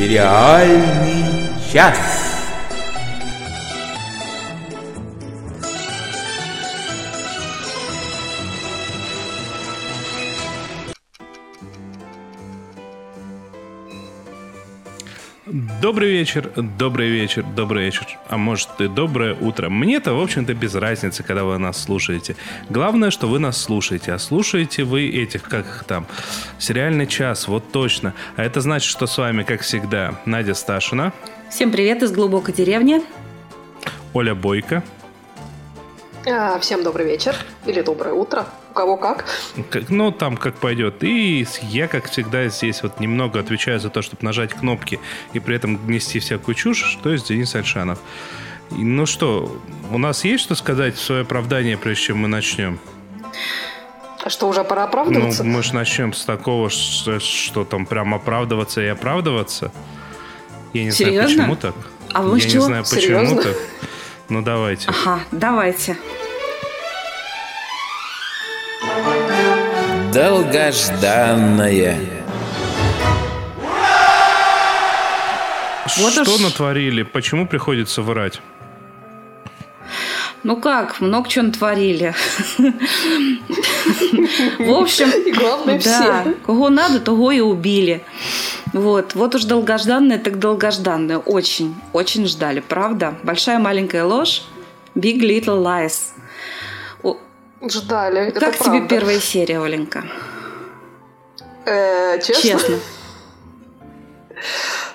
Сериальный час. Добрый вечер, добрый вечер, добрый вечер. А может и доброе утро. Мне-то, в общем-то, без разницы, когда вы нас слушаете. Главное, что вы нас слушаете. А слушаете вы этих, как их там, сериальный час, вот точно. А это значит, что с вами, как всегда, Надя Сташина. Всем привет из глубокой деревни. Оля Бойко. А, всем добрый вечер или доброе утро у кого как. как. Ну, там как пойдет. И я, как всегда, здесь вот немного отвечаю за то, чтобы нажать кнопки и при этом нести всякую чушь, то есть Денис Альшанов. Ну что, у нас есть что сказать в свое оправдание, прежде чем мы начнем? А что, уже пора оправдываться? Ну, мы же начнем с такого, что, что там прям оправдываться и оправдываться. Я не Серьезно? знаю, почему так. А вы Я что? не знаю, почему Серьезно? так. Ну, давайте. Ага, давайте. Долгожданное. Вот что уж- натворили? Почему приходится врать? Ну как, много чего натворили. В общем, И главное, да, все. кого надо, того и убили. Вот, вот уж долгожданное, так долгожданное. Очень, очень ждали, правда? Большая маленькая ложь. Big Little Lies. Ждали. это Как тебе правда. первая серия, Оленька? Э, честно? Честно.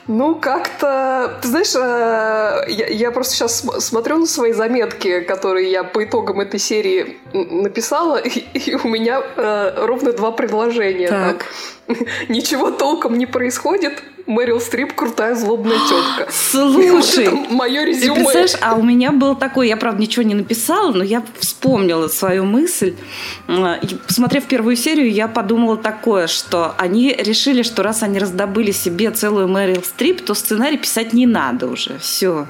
Ну, как-то... Ты знаешь, э, я, я просто сейчас смотрю на свои заметки, которые я по итогам этой серии написала, и, и у меня э, ровно два предложения. Так. Там Ничего толком не происходит. Мэрил Стрип крутая злобная тетка. Слушай, мое Ты резюме. представляешь, а у меня был такой, я, правда, ничего не написала, но я вспомнила свою мысль. И, Посмотрев первую серию, я подумала такое, что они решили, что раз они раздобыли себе целую Мэрил Стрип, то сценарий писать не надо уже. Все.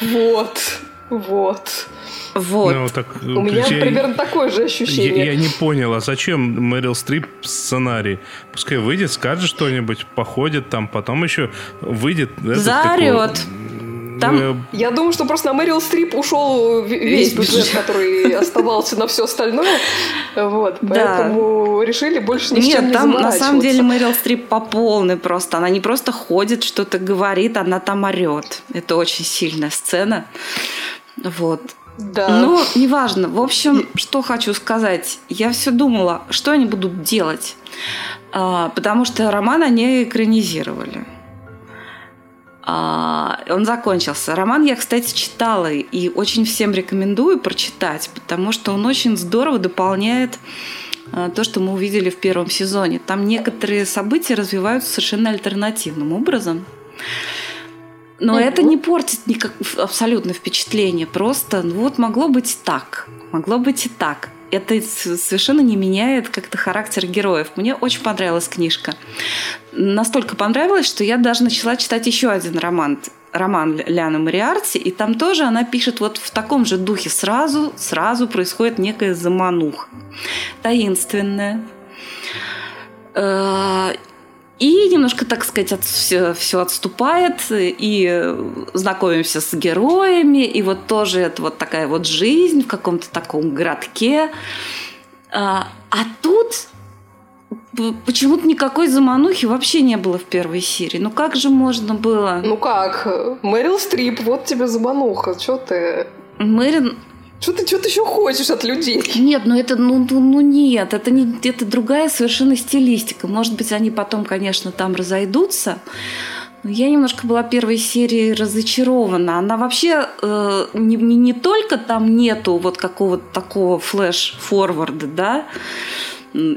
Вот, вот. Вот. Ну, так, У меня я- примерно такое же Я, ощущение. я не понял, а зачем Мэрил Стрип сценарий? Пускай выйдет, скажет что-нибудь, походит там, потом еще выйдет... этот, Заорет. какой, Там- э, Я думаю, что просто на Мэрил Стрип ушел весь Весь бюджет, который оставался на все остальное. Вот, Да. поэтому решили больше ни с чем Нет, не там на самом деле. Мэрил Стрип по полной просто. Она не просто ходит, что-то говорит, она там орет. Это очень сильная сцена. Вот. Да. Ну, неважно. В общем, что хочу сказать. Я все думала, что они будут делать. А, потому что роман они экранизировали. А, он закончился. Роман я, кстати, читала и очень всем рекомендую прочитать, потому что он очень здорово дополняет а, то, что мы увидели в первом сезоне. Там некоторые события развиваются совершенно альтернативным образом. Но Мгм. это не портит никак, абсолютно впечатление. Просто, ну вот могло быть так. Могло быть и так. Это совершенно не меняет как-то характер героев. Мне очень понравилась книжка. Настолько понравилось, что я даже начала читать еще один роман роман Ляны Мариарти, и там тоже она пишет вот в таком же духе. Сразу, сразу происходит некая замануха. Таинственная. И немножко, так сказать, все, отступает, и э, знакомимся с героями, и вот тоже это вот такая вот жизнь в каком-то таком городке. А, а тут почему-то никакой заманухи вообще не было в первой серии. Ну как же можно было? Ну как? Мэрил Стрип, вот тебе замануха. Че ты? Мэрин... Что ты, что ты еще хочешь от людей? Нет, ну это, ну, ну, ну нет, это не, это другая совершенно стилистика. Может быть, они потом, конечно, там разойдутся. Но я немножко была первой серии разочарована. Она вообще э, не, не, не только там нету вот какого-то такого флэш-форварда, да,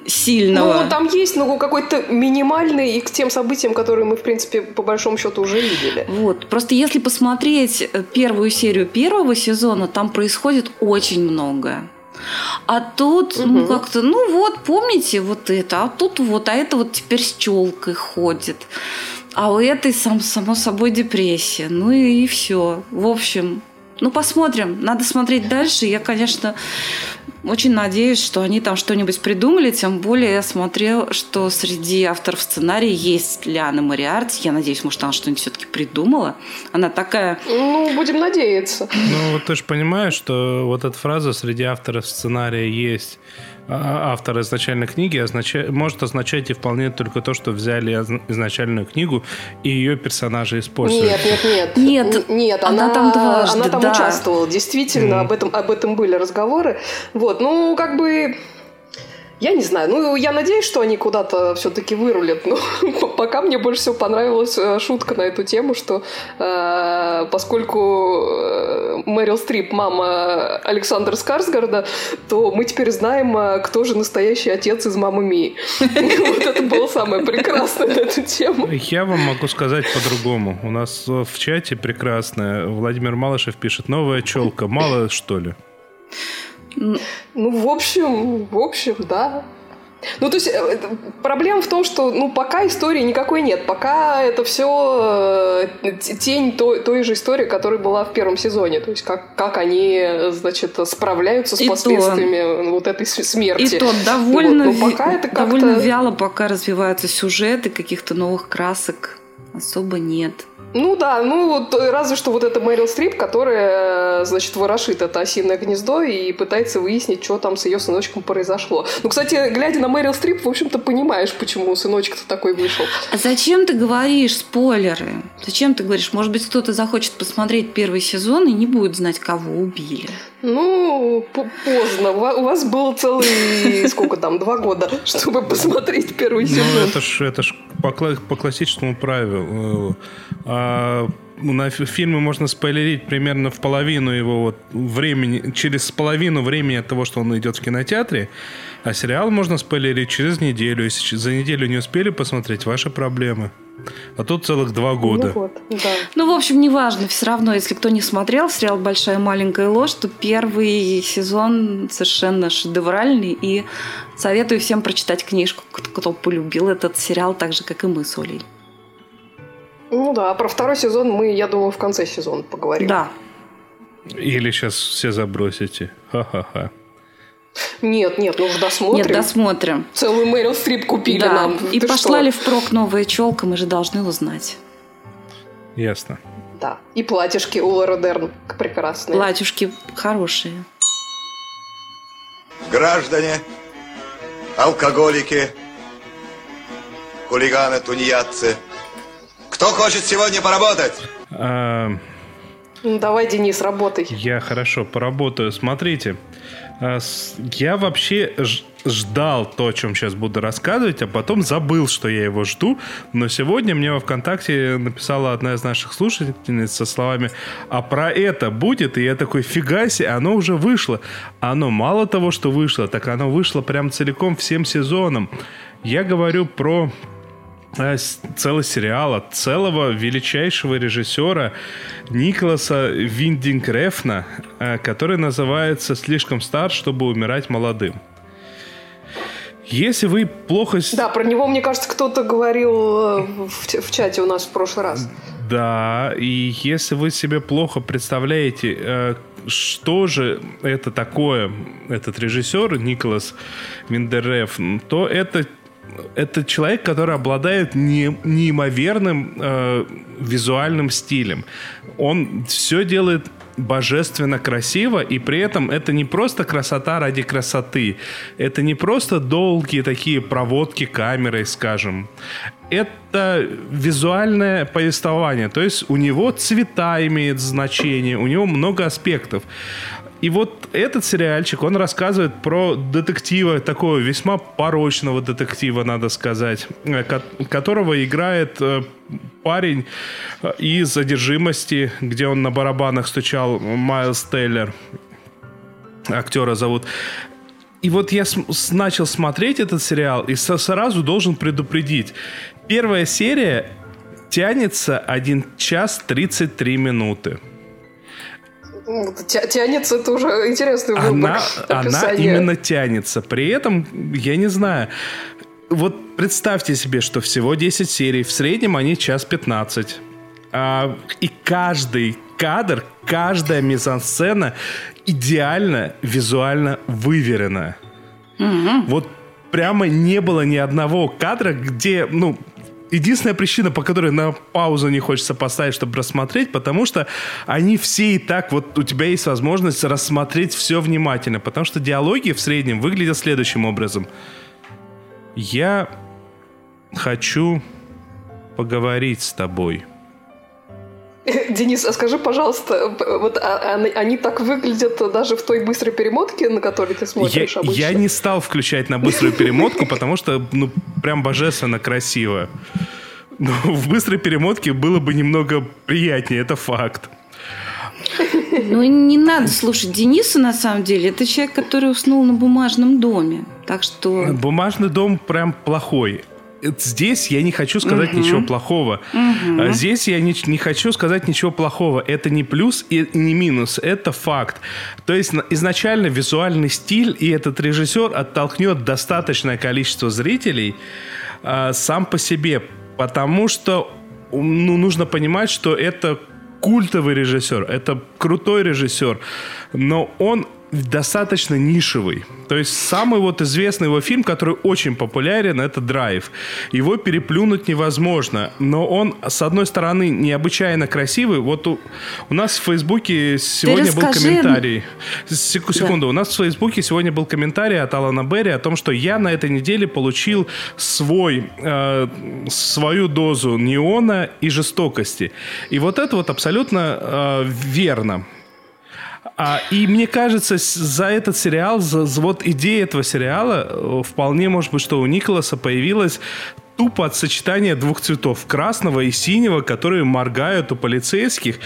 сильного. Ну, там есть, ну, какой-то минимальный и к тем событиям, которые мы, в принципе, по большому счету уже видели. Вот. Просто если посмотреть э, первую серию первого сезона, там происходит очень многое. А тут, ну, Мгм. как-то, ну вот, помните вот это, а тут вот, а это вот теперь с челкой ходит. А у этой, сам, само собой, депрессия. Ну и, все. В общем, Ну, посмотрим. Надо смотреть дальше. Я, конечно, очень надеюсь, что они там что-нибудь придумали. Тем более я смотрел, что среди авторов сценария есть Лиана Мариарти. Я надеюсь, может, она что-нибудь все-таки придумала. Она такая... Ну, будем надеяться. Ну, вот ты же понимаешь, что вот эта фраза среди авторов сценария есть а, автор изначальной книги означает, может означать и вполне только то, что взяли изначальную книгу и ее персонажи используют. Нет, нет, нет. Нет, нет она, она там дважды, Она там да. участвовала, действительно, mm. об, этом, об этом были разговоры. Вот, ну, как бы я не знаю. Ну, я надеюсь, что они куда-то все-таки вырулят. Но пока мне больше всего понравилась э, шутка на эту тему, что э, поскольку э, Мэрил Стрип мама Александра Скарсгарда, то мы теперь знаем, э, кто же настоящий отец из «Мамы Ми». Вот это было самое прекрасное на эту тему. Я вам могу сказать по-другому. У нас в чате прекрасное. Владимир Малышев пишет «Новая челка. Мало, что ли?» Ну, в общем, в общем, да. Ну, то есть, э, проблема в том, что, ну, пока истории никакой нет. Пока это все э, тень той, той же истории, которая была в первом сезоне. То есть, как, как они, значит, справляются с и последствиями то, вот этой смерти. И то довольно, вот. Но пока это довольно вяло пока развиваются сюжеты, каких-то новых красок особо нет. Ну да, ну вот разве что вот это Мэрил Стрип, которая, значит, ворошит это осиное гнездо и пытается выяснить, что там с ее сыночком произошло. Ну, кстати, глядя на Мэрил Стрип, в общем-то, понимаешь, почему сыночек-то такой вышел. А зачем ты говоришь спойлеры? Зачем ты говоришь? Может быть, кто-то захочет посмотреть первый сезон и не будет знать, кого убили. Ну, поздно. У вас было целый, сколько там, два года, чтобы посмотреть первый ну, сезон. Ну, это ж, это ж по, по классическому правилу. А, на фильме можно спойлерить примерно в половину его вот времени, через половину времени от того, что он идет в кинотеатре, а сериал можно спойлерить через неделю. Если за неделю не успели посмотреть, ваши проблемы. А тут целых два года. Ну, вот, да. ну, в общем, неважно. Все равно, если кто не смотрел сериал «Большая маленькая ложь», то первый сезон совершенно шедевральный. И советую всем прочитать книжку, кто полюбил этот сериал так же, как и мы с Олей. Ну да, а про второй сезон мы, я думаю, в конце сезона поговорим. Да. Или сейчас все забросите. Ха-ха-ха. Нет, нет, ну уж досмотрим. Нет, досмотрим. Целую Мэрил Стрип купили да. нам. И Ты пошла что? ли впрок новая челка, мы же должны узнать. Ясно. Да. И платьишки у Лора Дерн прекрасные. Платьюшки хорошие. Граждане, алкоголики, хулиганы, тунеядцы – кто хочет сегодня поработать? А... Ну, давай, Денис, работай. Я хорошо поработаю. Смотрите, а, я вообще ждал то, о чем сейчас буду рассказывать, а потом забыл, что я его жду. Но сегодня мне во ВКонтакте написала одна из наших слушательниц со словами «А про это будет?» И я такой «Фига себе, оно уже вышло». Оно мало того, что вышло, так оно вышло прям целиком всем сезоном. Я говорю про Э, целый сериал от целого величайшего режиссера Николаса Виндинг-Рефна, э, который называется «Слишком стар, чтобы умирать молодым». Если вы плохо... Да, про него, мне кажется, кто-то говорил э, в, в чате у нас в прошлый раз. Да, и если вы себе плохо представляете, что же это такое, этот режиссер Николас Виндереф, то это это человек, который обладает не, неимоверным э, визуальным стилем. Он все делает божественно красиво, и при этом это не просто красота ради красоты. Это не просто долгие такие проводки камерой, скажем. Это визуальное повествование. То есть у него цвета имеют значение, у него много аспектов. И вот этот сериальчик, он рассказывает про детектива, такого весьма порочного детектива, надо сказать, э, которого играет э, парень э, из «Одержимости», где он на барабанах стучал, Майлз Тейлор. Актера зовут. И вот я с- начал смотреть этот сериал и со- сразу должен предупредить. Первая серия тянется 1 час 33 минуты. Тянется, это уже интересный выбор. Она, она именно тянется. При этом, я не знаю, вот представьте себе, что всего 10 серий, в среднем они час 15. А, и каждый кадр, каждая мизансцена идеально визуально выверена. Угу. Вот прямо не было ни одного кадра, где, ну, единственная причина, по которой на паузу не хочется поставить, чтобы рассмотреть, потому что они все и так, вот у тебя есть возможность рассмотреть все внимательно, потому что диалоги в среднем выглядят следующим образом. Я хочу поговорить с тобой. Денис, а скажи, пожалуйста, вот а, а, они так выглядят даже в той быстрой перемотке, на которой ты смотришь я, обычно? Я не стал включать на быструю перемотку, потому что, ну, прям божественно красиво. Но в быстрой перемотке было бы немного приятнее, это факт. Ну, не надо слушать Дениса, на самом деле. Это человек, который уснул на бумажном доме. Так что... Бумажный дом прям плохой здесь я не хочу сказать угу. ничего плохого. Угу. Здесь я не, не хочу сказать ничего плохого. Это не плюс и не минус, это факт. То есть изначально визуальный стиль и этот режиссер оттолкнет достаточное количество зрителей э, сам по себе, потому что ну, нужно понимать, что это культовый режиссер, это крутой режиссер, но он достаточно нишевый. То есть самый вот известный его фильм, который очень популярен, это «Драйв». Его переплюнуть невозможно, но он, с одной стороны, необычайно красивый. Вот у, у нас в Фейсбуке сегодня был комментарий. Секу, секунду, да. у нас в Фейсбуке сегодня был комментарий от Алана Берри о том, что я на этой неделе получил свой, э, свою дозу неона и жестокости. И вот это вот абсолютно э, верно. А, и мне кажется, за этот сериал, за, за вот идея этого сериала, э, вполне может быть, что у Николаса появилась тупо от сочетания двух цветов, красного и синего, которые моргают у полицейских,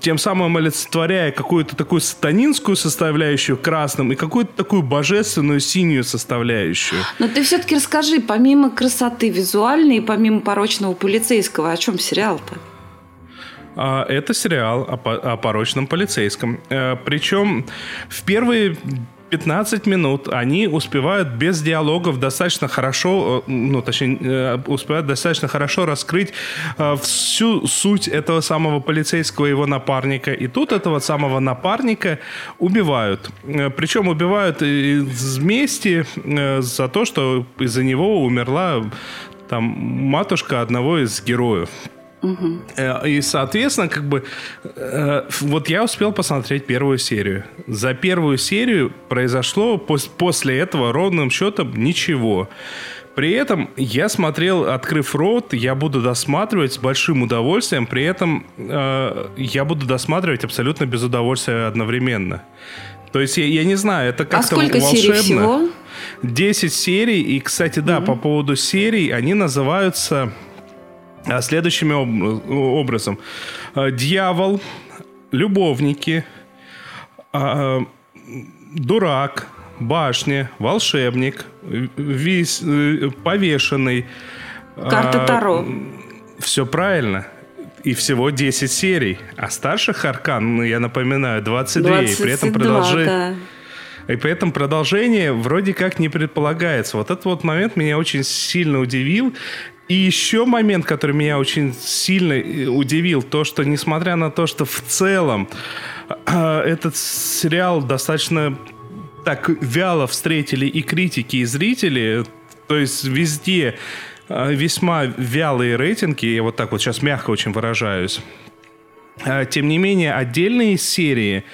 тем самым олицетворяя какую-то такую сатанинскую составляющую красным и какую-то такую божественную синюю составляющую. Но ты все-таки расскажи, помимо красоты визуальной и помимо порочного полицейского, о чем сериал-то? А, это сериал о порочном полицейском. Э, Причем в первые 15 минут они успевают без диалогов достаточно хорошо, э, ну, точнее, э, успевают достаточно хорошо раскрыть всю суть этого самого полицейского и его напарника. И тут этого самого напарника убивают. Причем убивают из мести за то, что из-за него умерла там матушка одного из героев. Угу. И, соответственно, как бы, э, вот я успел посмотреть первую серию. За первую серию произошло пос- после этого ровным счетом ничего. При этом я смотрел, открыв рот, я буду досматривать с большим удовольствием, при этом э, я буду досматривать абсолютно без удовольствия одновременно. То есть я, я не знаю, это как-то а сколько волшебно. серий всего? 10 серий, и, кстати, да, угу. по поводу серий, они называются а следующим образом. А, дьявол, любовники, а, дурак, башня, волшебник, вис, э, повешенный. Карта Таро. Все правильно. И всего 10 серий. А старших аркан, ну, я напоминаю, 22. 22 и при этом продолжение... Да. И при этом продолжение вроде как не предполагается. Вот этот вот момент меня очень сильно удивил. И еще момент, который меня очень сильно э, удивил, то, что несмотря на то, что в целом э, этот сериал достаточно так вяло встретили и критики, и зрители, то есть везде э, весьма вялые рейтинги, я вот так вот сейчас мягко очень выражаюсь, тем не менее, отдельные серии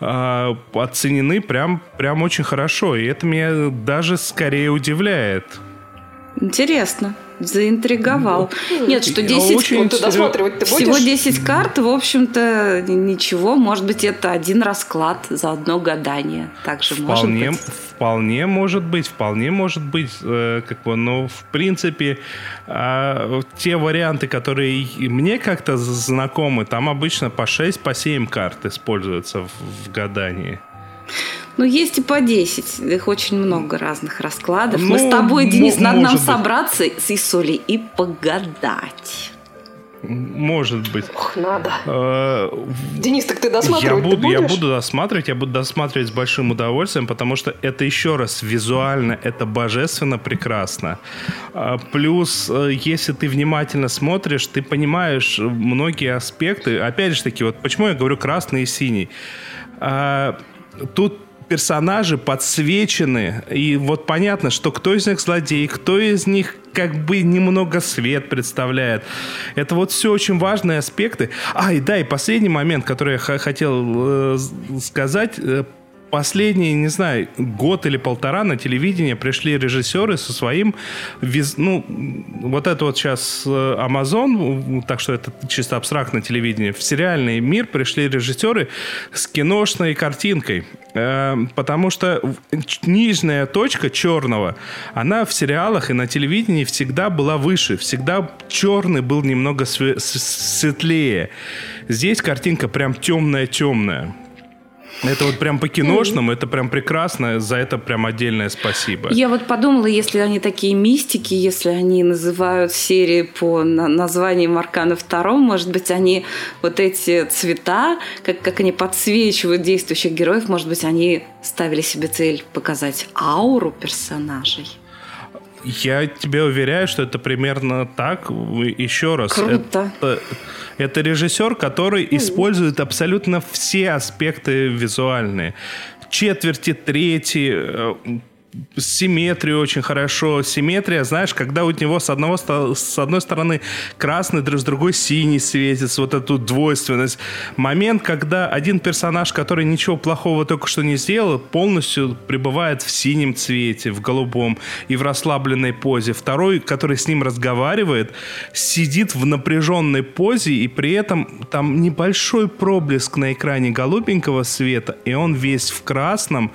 оценены прям, прям очень хорошо. И это меня даже скорее удивляет. Интересно заинтриговал. Ну, Нет, что 10... Очень ты досматривать ты Всего 10 карт, в общем-то, ничего. Может быть, это один расклад за одно гадание. Также вполне, может быть. Вполне может быть, вполне может быть. Э, как бы, но, в принципе, э, те варианты, которые мне как-то знакомы, там обычно по 6, по 7 карт используются в, в гадании. Ну, есть и по 10. Их очень много разных раскладов. Ну, Мы с тобой, Денис, надо нам быть. собраться с Исолей и погадать. Может быть. Ох, надо. Э, Денис, так ты досматривать я буду, будешь? Я буду досматривать, я буду досматривать с большим удовольствием, потому что это еще раз визуально, это божественно прекрасно. А, плюс, э, если ты внимательно смотришь, ты понимаешь многие аспекты. Опять же таки, вот почему я говорю красный и синий. А, тут персонажи подсвечены, и вот понятно, что кто из них злодей, кто из них как бы немного свет представляет. Это вот все очень важные аспекты. А, и да, и последний момент, который я хотел э, сказать, э, последние, не знаю, год или полтора на телевидение пришли режиссеры со своим, ну, вот это вот сейчас э, Amazon, так что это чисто абстрактное телевидение, в сериальный мир пришли режиссеры с киношной картинкой. Э, потому что нижняя точка черного, она в сериалах и на телевидении всегда была выше, всегда черный был немного светлее. Здесь картинка прям темная-темная. Это вот прям по-киношному, это прям прекрасно, за это прям отдельное спасибо. Я вот подумала, если они такие мистики, если они называют серии по названиям Аркана втором, может быть, они вот эти цвета, как, как они подсвечивают действующих героев, может быть, они ставили себе цель показать ауру персонажей. Я тебе уверяю, что это примерно так. Еще раз. Круто. Это, это режиссер, который использует абсолютно все аспекты визуальные. Четверти, трети, э, симметрию очень хорошо. Симметрия, знаешь, когда у него с, одного, с одной стороны красный, с другой синий светится, вот эту двойственность. Момент, когда один персонаж, который ничего плохого только что не сделал, полностью пребывает в синем цвете, в голубом и в расслабленной позе. Второй, который с ним разговаривает, сидит в напряженной позе, и при этом там небольшой проблеск на экране голубенького света, и он весь в красном,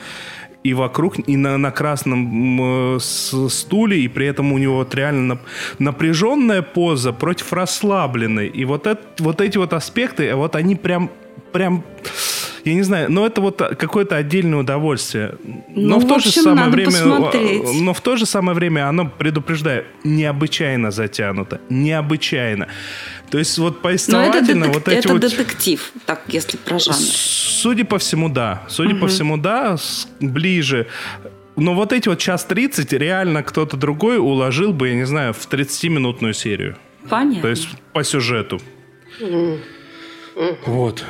и вокруг, и на, на красном э, стуле, и при этом у него вот реально напряженная поза против расслабленной. И вот, это, вот эти вот аспекты, вот они прям, прям я не знаю, но это вот какое-то отдельное удовольствие. Но ну, в, в то общем, же самое время, посмотреть. но в то же самое время оно предупреждает необычайно затянуто, необычайно. То есть вот повествовательно это вот эти это вот... детектив, так если про жанр. Судя по всему, да. Судя угу. по всему, да, ближе. Но вот эти вот час 30 реально кто-то другой уложил бы, я не знаю, в 30-минутную серию. Понятно. То есть по сюжету. Угу. Вот.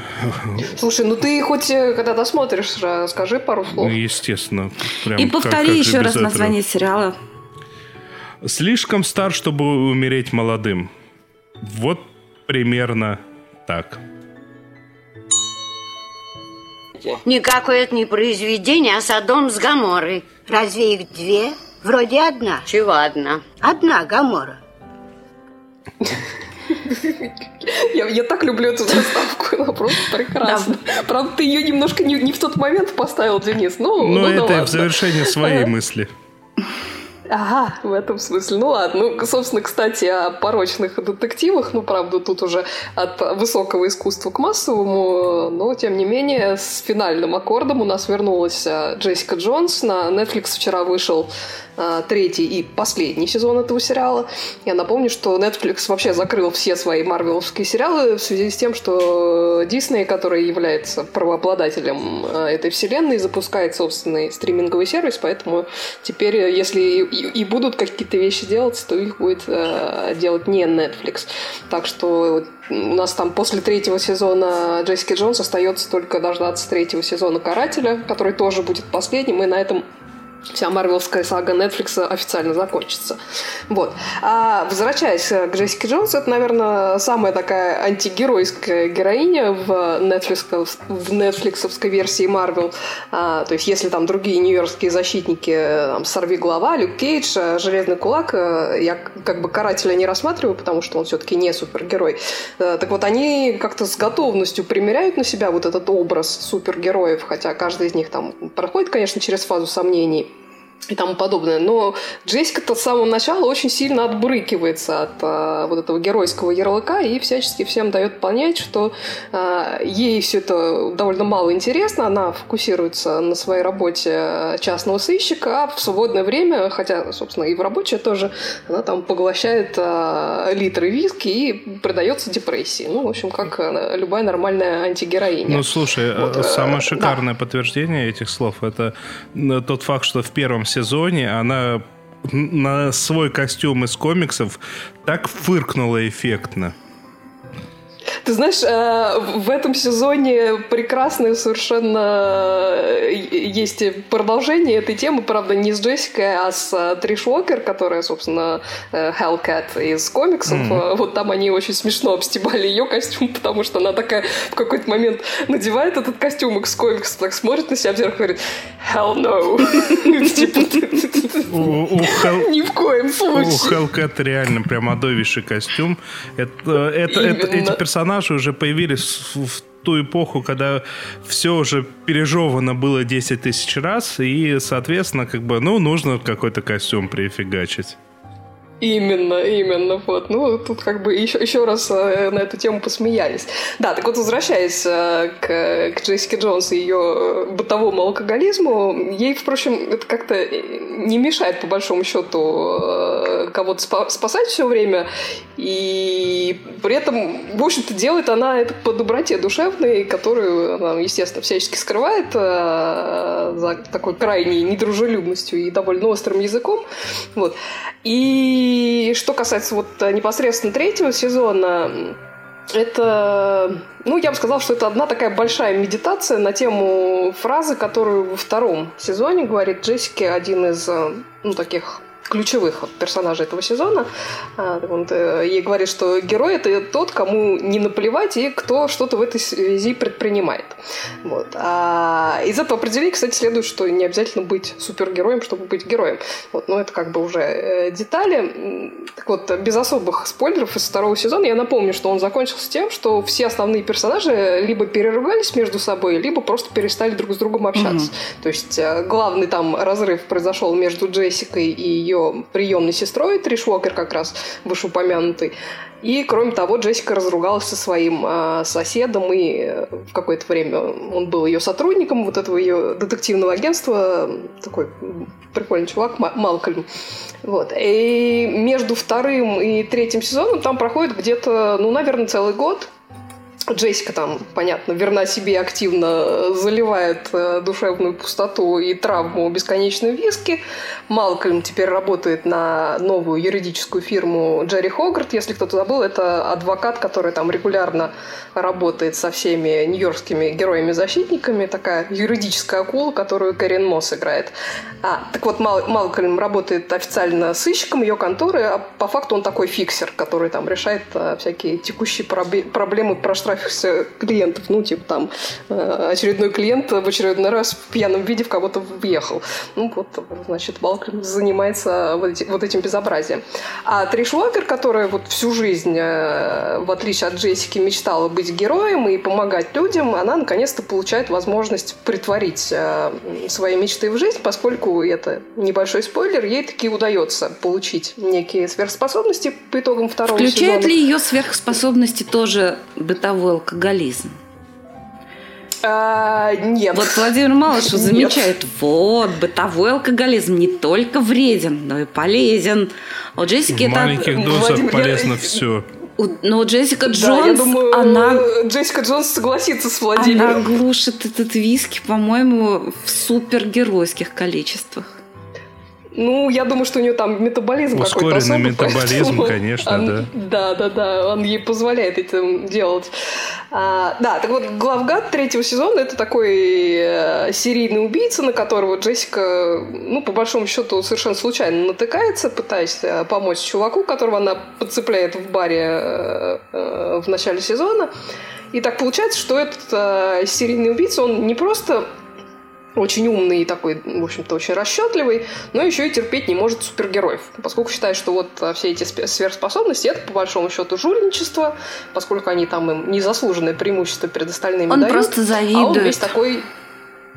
Слушай, ну ты хоть э, когда досмотришь, скажи пару слов. Ну, естественно. Прям И повтори как, как еще раз название сериала. Слишком стар, чтобы умереть молодым. Вот примерно так. Никакое это не произведение, а Содом с Гаморой. Разве их две? Вроде одна. Чего одна? Одна Гамора. Я, я так люблю эту заставку, она просто прекрасна. Да. Правда, ты ее немножко не, не в тот момент поставил, Денис. Ну, Но ну, это да в завершение своей мысли. Ага, в этом смысле. Ну ладно. Ну, собственно, кстати, о порочных детективах. Ну, правда, тут уже от высокого искусства к массовому. Но, тем не менее, с финальным аккордом у нас вернулась а, Джессика Джонс. На Netflix вчера вышел а, третий и последний сезон этого сериала. Я напомню, что Netflix вообще закрыл все свои марвеловские сериалы в связи с тем, что Disney, который является правообладателем а, этой вселенной, запускает собственный стриминговый сервис, поэтому теперь, если и, будут какие-то вещи делать, то их будет а, делать не Netflix. Так что у нас там после третьего сезона Джессики Джонс остается только дождаться третьего сезона Карателя, который тоже будет последним, и на этом вся марвелская сага Netflix официально закончится. Вот. А возвращаясь к Джессике Джонс, это, наверное, самая такая антигеройская героиня в, Netflix, в нетфликсовской версии Марвел. А, то есть, если там другие нью-йоркские защитники, там, Сорви Глава, Люк Кейдж, Железный Кулак, э, я как бы карателя не рассматриваю, потому что он все-таки не супергерой. Э, так вот, они как-то с готовностью примеряют на себя вот этот образ супергероев, хотя каждый из них там проходит, конечно, через фазу сомнений. И тому подобное. Но Джессика-то с самого начала очень сильно отбрыкивается от а, вот этого геройского ярлыка и всячески всем дает понять, что а, ей все это довольно мало интересно, она фокусируется на своей работе частного сыщика, а в свободное время, хотя, собственно, и в рабочее тоже, она там поглощает а, литры виски и предается депрессии. Ну, в общем, как любая нормальная антигероиня. Ну, слушай, вот, э, самое шикарное да. подтверждение этих слов это тот факт, что в первом сезоне она на свой костюм из комиксов так фыркнула эффектно. Ты знаешь, э, в этом сезоне прекрасное совершенно э, есть продолжение этой темы, правда, не с Джессикой, а с э, Триш Уокер, которая, собственно, Hellcat из комиксов. Mm-hmm. Вот там они очень смешно обстебали ее костюм, потому что она такая в какой-то момент надевает этот костюм из комиксов, так смотрит на себя в зеркало и говорит «Hell no!» типа, Ни в коем случае. У Hellcat реально прям адовейший костюм. Эти персонажи персонажи уже появились в, ту эпоху, когда все уже пережевано было 10 тысяч раз, и, соответственно, как бы, ну, нужно какой-то костюм прифигачить. Именно, именно, вот. Ну, тут как бы еще, еще раз э, на эту тему посмеялись. Да, так вот, возвращаясь э, к, к Джессике Джонс и ее э, бытовому алкоголизму, ей, впрочем, это как-то не мешает, по большому счету, кого-то спасать все время, и при этом, в общем-то, делает она это по доброте душевной, которую она, естественно, всячески скрывает за такой крайней недружелюбностью и довольно острым языком. Вот. И что касается вот э, непосредственно третьего сезона, это, ну, я бы сказала, что это одна такая большая медитация на тему фразы, которую во втором сезоне говорит Джессики, один из, э, ну, таких ключевых персонажей этого сезона. А, он э, ей говорит, что герой это тот, кому не наплевать и кто что-то в этой связи предпринимает. Вот. А из этого определения, кстати, следует, что не обязательно быть супергероем, чтобы быть героем. Вот. Но это как бы уже э, детали. Так вот, без особых спойлеров из второго сезона я напомню, что он закончился тем, что все основные персонажи либо переругались между собой, либо просто перестали друг с другом общаться. Mm-hmm. То есть э, главный там разрыв произошел между Джессикой и ее приемной сестрой, Триш Уокер как раз вышеупомянутый. И, кроме того, Джессика разругалась со своим э, соседом, и э, в какое-то время он был ее сотрудником вот этого ее детективного агентства, такой прикольный чувак, Малкольм. Вот. И между вторым и третьим сезоном там проходит где-то, ну, наверное, целый год, Джессика там, понятно, верна себе активно заливает э, душевную пустоту и травму бесконечной виски. Малкольм теперь работает на новую юридическую фирму Джерри Хогарт. Если кто-то забыл, это адвокат, который там регулярно работает со всеми нью-йоркскими героями-защитниками. Такая юридическая акула, которую Кэрин Мосс играет. А, так вот, Мал Малкольм работает официально сыщиком ее конторы, а по факту он такой фиксер, который там решает а, всякие текущие проблемы проштрафившихся оставшихся клиентов. Ну, типа там э, очередной клиент в очередной раз в пьяном виде в кого-то въехал. Ну, вот, значит, Балкин занимается вот этим безобразием. А Триш Уокер, которая вот всю жизнь, э, в отличие от Джессики, мечтала быть героем и помогать людям, она наконец-то получает возможность притворить э, свои мечты в жизнь, поскольку это небольшой спойлер, ей таки удается получить некие сверхспособности по итогам второго Включает сезона. Включает ли ее сверхспособности тоже бытовой бытовой алкоголизм? А, нет. Вот Владимир Малышев замечает, вот, бытовой алкоголизм не только вреден, но и полезен. У Джессики В это... маленьких дозах Владимир, полезно все. Но Джессика Джонс, да, я думаю, она... Джессика Джонс согласится с Владимиром. Она глушит этот виски, по-моему, в супергеройских количествах. Ну, я думаю, что у нее там метаболизм какой-то особый. метаболизм, конечно, он, да. Да, да, да, он ей позволяет это делать. А, да, так вот, главгад третьего сезона – это такой э, серийный убийца, на которого Джессика, ну, по большому счету, совершенно случайно натыкается, пытаясь э, помочь чуваку, которого она подцепляет в баре э, э, в начале сезона. И так получается, что этот э, серийный убийца, он не просто очень умный и такой, в общем-то, очень расчетливый, но еще и терпеть не может супергероев, поскольку считает, что вот а, все эти сверхспособности это, по большому счету, жульничество, поскольку они там им незаслуженное преимущество перед остальными он дают. просто завидует. А он весь такой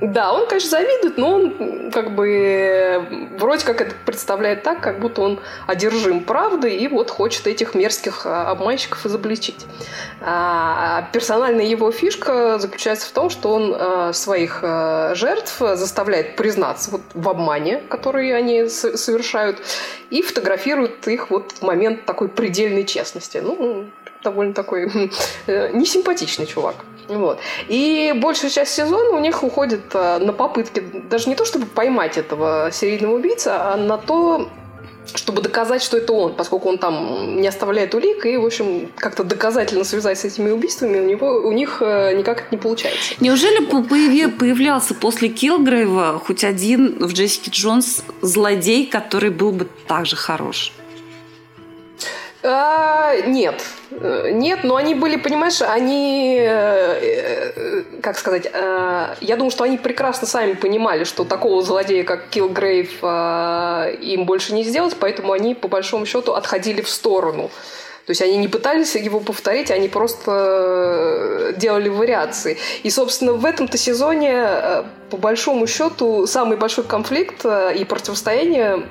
Да, он, конечно, завидует, но он как бы вроде как это представляет так, как будто он одержим правдой и вот хочет этих мерзких а, обманщиков изобличить. А персональная его фишка заключается в том, что он а, своих а, жертв заставляет признаться вот в обмане, который они совершают, и фотографирует их вот в момент такой предельной честности. Ну, довольно такой э, несимпатичный чувак. Вот. И большая часть сезона у них уходит э, на попытки даже не то, чтобы поймать этого серийного убийца, а на то, чтобы доказать, что это он, поскольку он там не оставляет улик, и, в общем, как-то доказательно связать с этими убийствами у, него, у них э, никак не получается. Неужели появился после Килгрейва хоть один в Джессике Джонс злодей, который был бы так же хорош? А, нет. Нет, но они были, понимаешь, они, э, э, как сказать, э, я думаю, что они прекрасно сами понимали, что такого злодея, как Килгрейв, им больше не сделать, поэтому они, по большому счету, отходили в сторону. То есть они не пытались его повторить, они просто делали вариации. И, собственно, в этом-то сезоне, по большому счету, самый большой конфликт и противостояние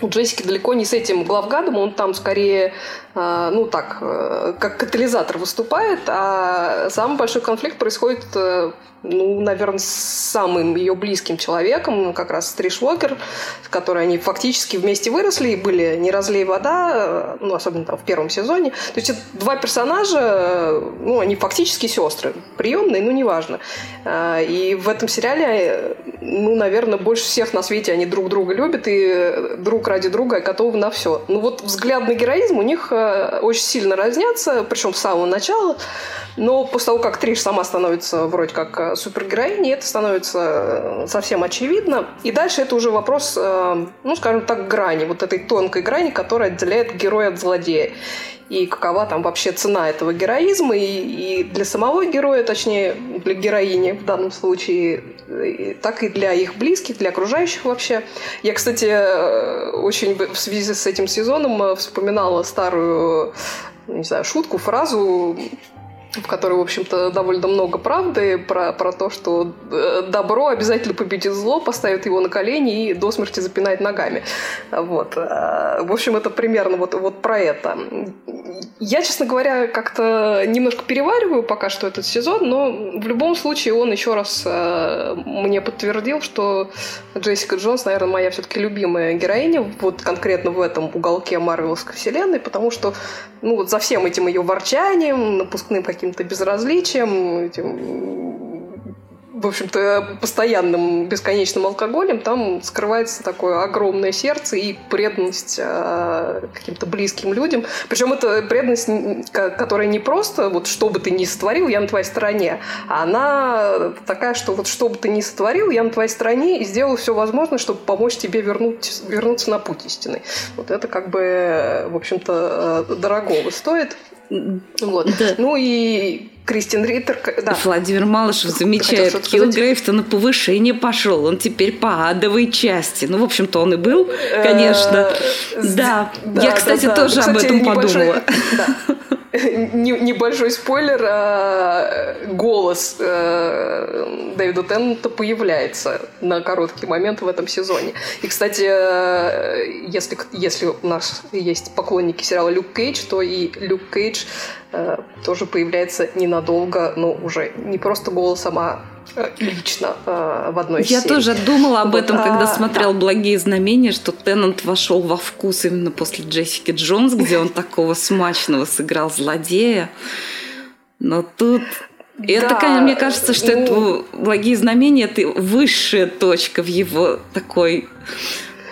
у Джессики далеко не с этим главгадом, он там скорее, э, ну так, э, как катализатор выступает, а самый большой конфликт происходит э, ну, наверное, с самым ее близким человеком, как раз Стриш Уокер, с которой они фактически вместе выросли и были «Не разлей вода», ну, особенно там в первом сезоне. То есть это два персонажа, ну, они фактически сестры, приемные, ну, неважно. И в этом сериале, ну, наверное, больше всех на свете они друг друга любят и друг ради друга готовы на все. Ну, вот взгляд на героизм у них э, очень сильно разнятся, причем с самого начала. Но после того, как Триш сама становится вроде как э, супергероиней, это становится э, совсем очевидно. И дальше это уже вопрос, ну, скажем так, грани, вот этой тонкой грани, которая отделяет героя от злодея. И какова там вообще цена этого героизма, и, и для самого героя, точнее, для героини в данном случае, так и для их близких, для окружающих вообще. Я, кстати, очень в связи с этим сезоном вспоминала старую не знаю, шутку, фразу в которой, в общем-то, довольно много правды про, про то, что э, добро обязательно победит зло, поставит его на колени и до смерти запинает ногами. Вот. Э, в общем, это примерно вот, вот про это. Я, честно говоря, как-то немножко перевариваю пока что этот сезон, но в любом случае он еще раз э, мне подтвердил, что Джессика Джонс, наверное, моя все-таки любимая героиня, вот конкретно в этом уголке Марвеловской вселенной, потому что ну, вот за всем этим ее ворчанием, напускным каким-то безразличием, этим в общем-то, постоянным бесконечным алкоголем, там скрывается такое огромное сердце и преданность э, каким-то близким людям. Причем это преданность, которая не просто вот что бы ты ни сотворил, я на твоей стороне, а она такая, что вот что бы ты ни сотворил, я на твоей стороне и сделал все возможное, чтобы помочь тебе вернуть, вернуться на путь истины. Вот это как бы, в общем-то, э, дорогого стоит. Вот. Да. Ну и Кристин Риттер, да. Владимир Малышев замечает, Килгрейв-то на повышение пошел, он теперь по адовой части. Ну, в общем-то, он и был, э, конечно. Да, я, кстати, тоже об этом подумала. небольшой спойлер, э, голос э, Дэвида Теннета появляется на короткий момент в этом сезоне. И, кстати, э, если, если у нас есть поклонники сериала «Люк Кейдж», то и Люк Кейдж тоже появляется ненадолго, но уже не просто голосом, а лично э, в одной Я серии. тоже думала об этом, вот, когда а, смотрел да. «Благие знамения», что Теннант вошел во вкус именно после Джессики Джонс, где он такого смачного сыграл злодея. Но тут да, это, конечно, мне кажется, что ну... это благие знамения это высшая точка в его такой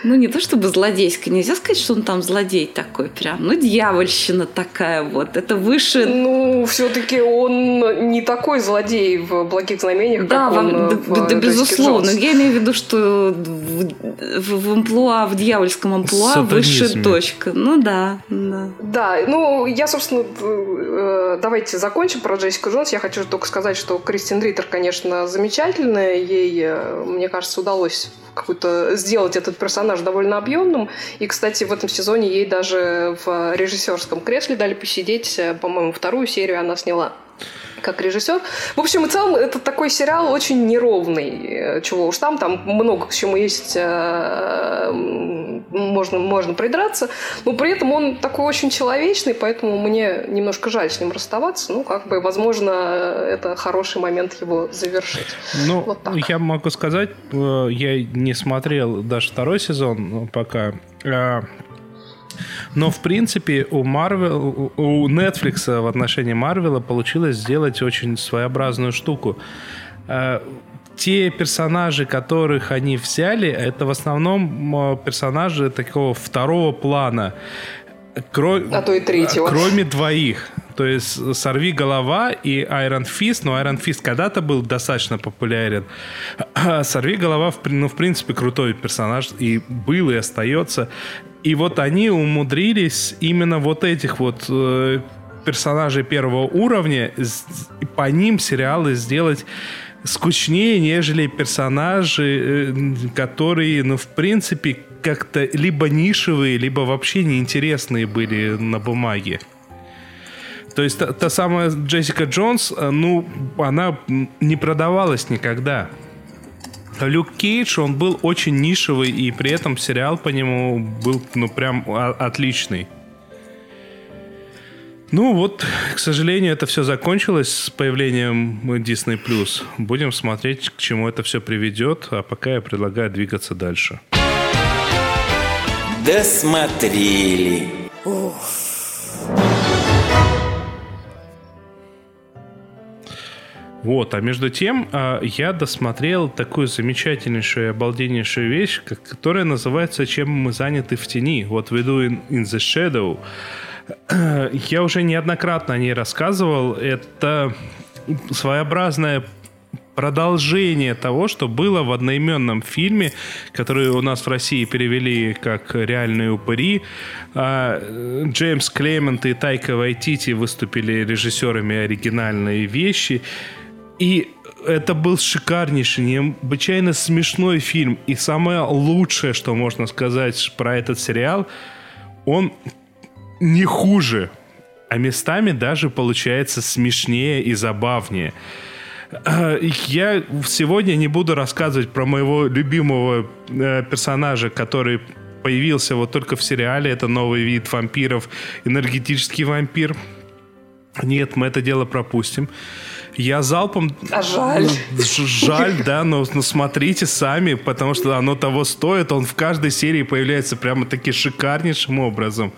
ну, не то чтобы злодейская, нельзя сказать, что он там злодей такой прям. Ну, дьявольщина такая вот. Это выше... Ну, все-таки он не такой злодей в «Благих знамениях», да, как он да, в да, безусловно. Джонс. Я имею в виду, что в, в, в амплуа, в дьявольском амплуа высшая точка. Ну, да, да. Да, ну, я, собственно, э, давайте закончим про Джессику Джонс. Я хочу только сказать, что Кристин Риттер, конечно, замечательная. Ей, э, мне кажется, удалось какой-то сделать этот персонаж довольно объемным. И, кстати, в этом сезоне ей даже в режиссерском кресле дали посидеть. По-моему, вторую серию она сняла. Как режиссер. В общем и целом, это такой сериал очень неровный. Чего уж там, там много к чему есть, э, можно, можно придраться. Но при этом он такой очень человечный, поэтому мне немножко жаль с ним расставаться. Ну, как бы, возможно, это хороший момент его завершить. Ну, вот я могу сказать, э, я не смотрел даже второй сезон пока. Но, в принципе, у Marvel, у Netflix в отношении Марвела получилось сделать очень своеобразную штуку. Э, те персонажи, которых они взяли, это в основном персонажи такого второго плана. Кро... А то и третьего. Кроме двоих. То есть «Сорви голова» и Iron Fist. Но Iron Fist когда-то был достаточно популярен. А «Сорви голова», ну, в принципе, крутой персонаж. И был, и остается. И вот они умудрились именно вот этих вот э, персонажей первого уровня, по ним сериалы сделать скучнее, нежели персонажи, э, которые, ну, в принципе, как-то либо нишевые, либо вообще неинтересные были на бумаге. То есть та, та самая Джессика Джонс, э, ну, она не продавалась никогда. Люк Кейдж, он был очень нишевый, и при этом сериал по нему был, ну, прям отличный. Ну вот, к сожалению, это все закончилось с появлением Disney+. Будем смотреть, к чему это все приведет, а пока я предлагаю двигаться дальше. Досмотрели. Вот, а между тем а, я досмотрел такую замечательнейшую, обалденнейшую вещь, которая называется «Чем мы заняты в тени». Вот «We do in, the shadow». Я уже неоднократно о ней рассказывал. Это своеобразное продолжение того, что было в одноименном фильме, который у нас в России перевели как «Реальные упыри». А, Джеймс Клемент и Тайка Вайтити выступили режиссерами оригинальной вещи – и это был шикарнейший, необычайно смешной фильм. И самое лучшее, что можно сказать про этот сериал, он не хуже, а местами даже получается смешнее и забавнее. Я сегодня не буду рассказывать про моего любимого э, персонажа, который появился вот только в сериале. Это новый вид вампиров, энергетический вампир. Нет, мы это дело пропустим. Я залпом... А жаль. Жаль, да, но, но смотрите сами, потому что оно того стоит. Он в каждой серии появляется прямо таки шикарнейшим образом.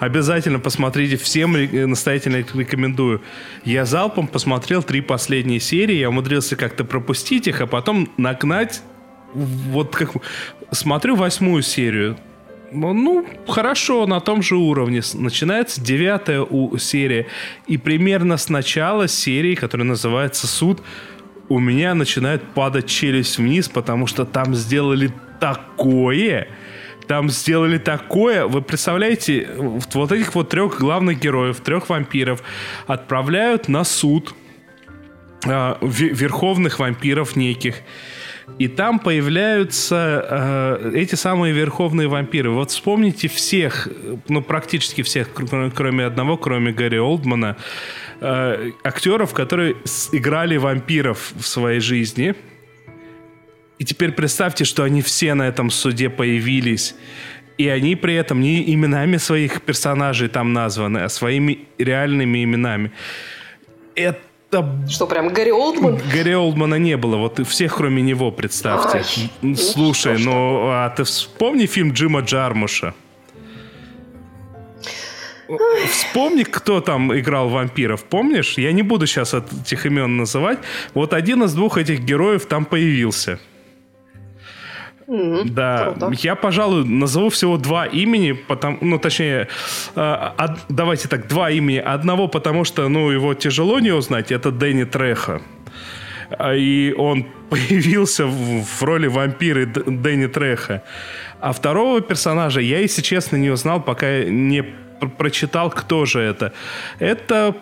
Обязательно посмотрите, всем настоятельно рекомендую. Я залпом посмотрел три последние серии, я умудрился как-то пропустить их, а потом нагнать вот как... Смотрю восьмую серию, ну, хорошо, на том же уровне. Начинается девятая серия. И примерно с начала серии, которая называется «Суд», у меня начинает падать челюсть вниз, потому что там сделали такое, там сделали такое. Вы представляете, вот этих вот трех главных героев, трех вампиров отправляют на суд э, верховных вампиров неких. И там появляются э, эти самые верховные вампиры. Вот вспомните всех, ну практически всех, кроме одного, кроме Гарри Олдмана, э, актеров, которые играли вампиров в своей жизни. И теперь представьте, что они все на этом суде появились. И они при этом не именами своих персонажей там названы, а своими реальными именами. Это да. Что, прям Гарри Олдман? Гарри Олдмана не было, вот всех кроме него представьте. Ай, Слушай, ну, а ты вспомни фильм Джима Джармуша. Вспомни, кто там играл вампиров, помнишь? Я не буду сейчас этих имен называть. Вот один из двух этих героев там появился. Mm-hmm. Да, Круто. я, пожалуй, назову всего два имени, потому, ну, точнее, э, од, давайте так, два имени. Одного, потому что, ну, его тяжело не узнать, это Дэнни Треха. И он появился в, в роли вампира Дэнни Треха. А второго персонажа я, если честно, не узнал, пока не прочитал, кто же это. Это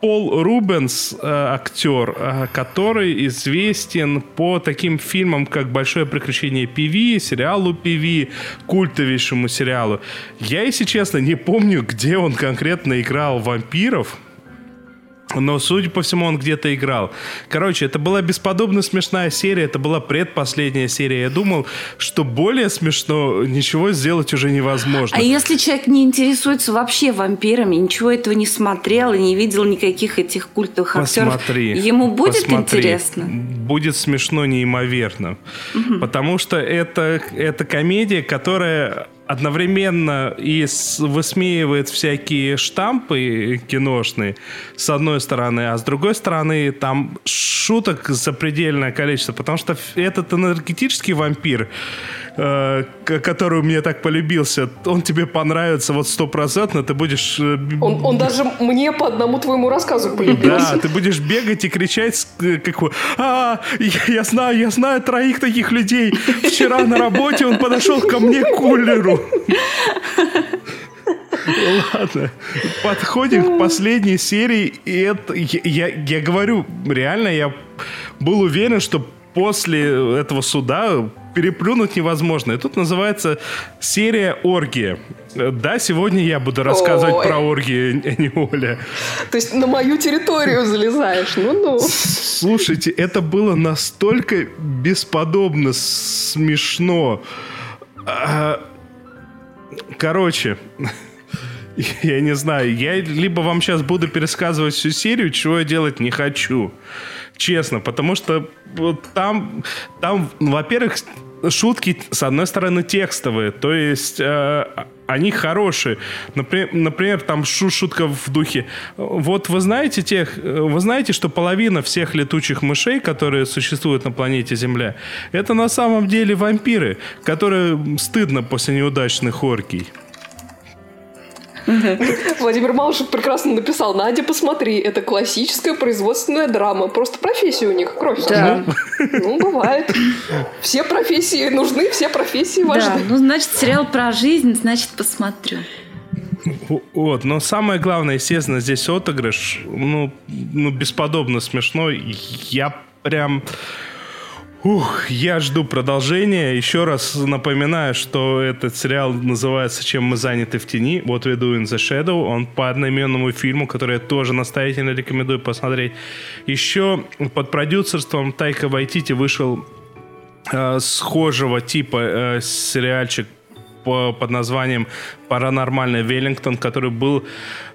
Пол Рубенс, э, актер, э, который известен по таким фильмам, как «Большое приключение Пиви», сериалу Пиви, культовейшему сериалу. Я, если честно, не помню, где он конкретно играл вампиров. Но, судя по всему, он где-то играл. Короче, это была бесподобно смешная серия, это была предпоследняя серия. Я думал, что более смешно ничего сделать уже невозможно. А если человек не интересуется вообще вампирами, ничего этого не смотрел и не видел никаких этих культовых посмотри, актеров, ему будет посмотри. интересно? Будет смешно неимоверно. Угу. Потому что это, это комедия, которая одновременно и высмеивает всякие штампы киношные, с одной стороны, а с другой стороны, там шуток запредельное количество, потому что этот энергетический вампир, э, который мне так полюбился, он тебе понравится вот стопроцентно, ты будешь... Э, он, он даже мне по одному твоему рассказу полюбился. Да, ты будешь бегать и кричать, э, как а, я, я знаю, я знаю троих таких людей. Вчера на работе он подошел ко мне к кулеру. Ладно, подходим к последней серии, и это, я, я говорю, реально, я был уверен, что после этого суда переплюнуть невозможно. И тут называется серия «Оргия». Да, сегодня я буду рассказывать Ой. про оргии, а не Оля. То есть на мою территорию залезаешь, ну-ну. Слушайте, это было настолько бесподобно смешно. А, короче, я не знаю, я либо вам сейчас буду пересказывать всю серию, чего я делать не хочу. Честно, потому что вот там, там, во-первых, шутки, с одной стороны, текстовые, то есть э, они хорошие. Например, например, там шутка в духе. Вот вы знаете тех, вы знаете, что половина всех летучих мышей, которые существуют на планете Земля, это на самом деле вампиры, которые стыдно после неудачных оргий. Владимир Малышев прекрасно написал. Надя, посмотри, это классическая производственная драма. Просто профессия у них, кровь. Да. Ну, бывает. Все профессии нужны, все профессии важны. Да, ну, значит, сериал про жизнь, значит, посмотрю. Вот, но самое главное, естественно, здесь отыгрыш, ну, ну бесподобно смешно. Я прям Ух, я жду продолжения. Еще раз напоминаю, что этот сериал называется «Чем мы заняты в тени». What we do in the shadow. Он по одноименному фильму, который я тоже настоятельно рекомендую посмотреть. Еще под продюсерством Тайка Вайтити вышел э, схожего типа э, сериальчик по, под названием «Паранормальный Веллингтон», который был,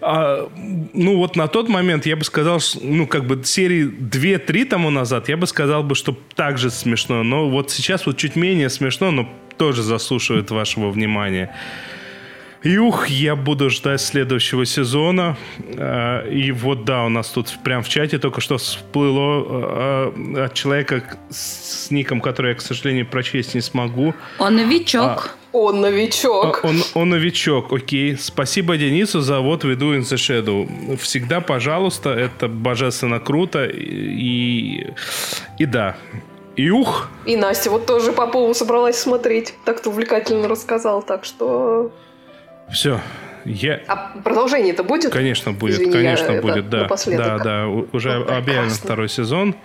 а, ну вот на тот момент я бы сказал, ну как бы серии 2-3 тому назад, я бы сказал бы, что так же смешно, но вот сейчас вот чуть менее смешно, но тоже заслушивает вашего внимания. И ух, я буду ждать следующего сезона. А, и вот да, у нас тут прям в чате только что всплыло а, от человека с ником, который я, к сожалению, прочесть не смогу. Он новичок. Он новичок. А, он, он новичок, окей. Спасибо Денису за вот Do in the Shadow. Всегда, пожалуйста, это божественно круто. И, и да, и ух. И Настя вот тоже по поводу собралась смотреть. Так-то увлекательно рассказал, так что... Все, я... А продолжение-то будет? Конечно будет, Извини, конечно будет, да. Да, да, уже вот объявлен второй сезон.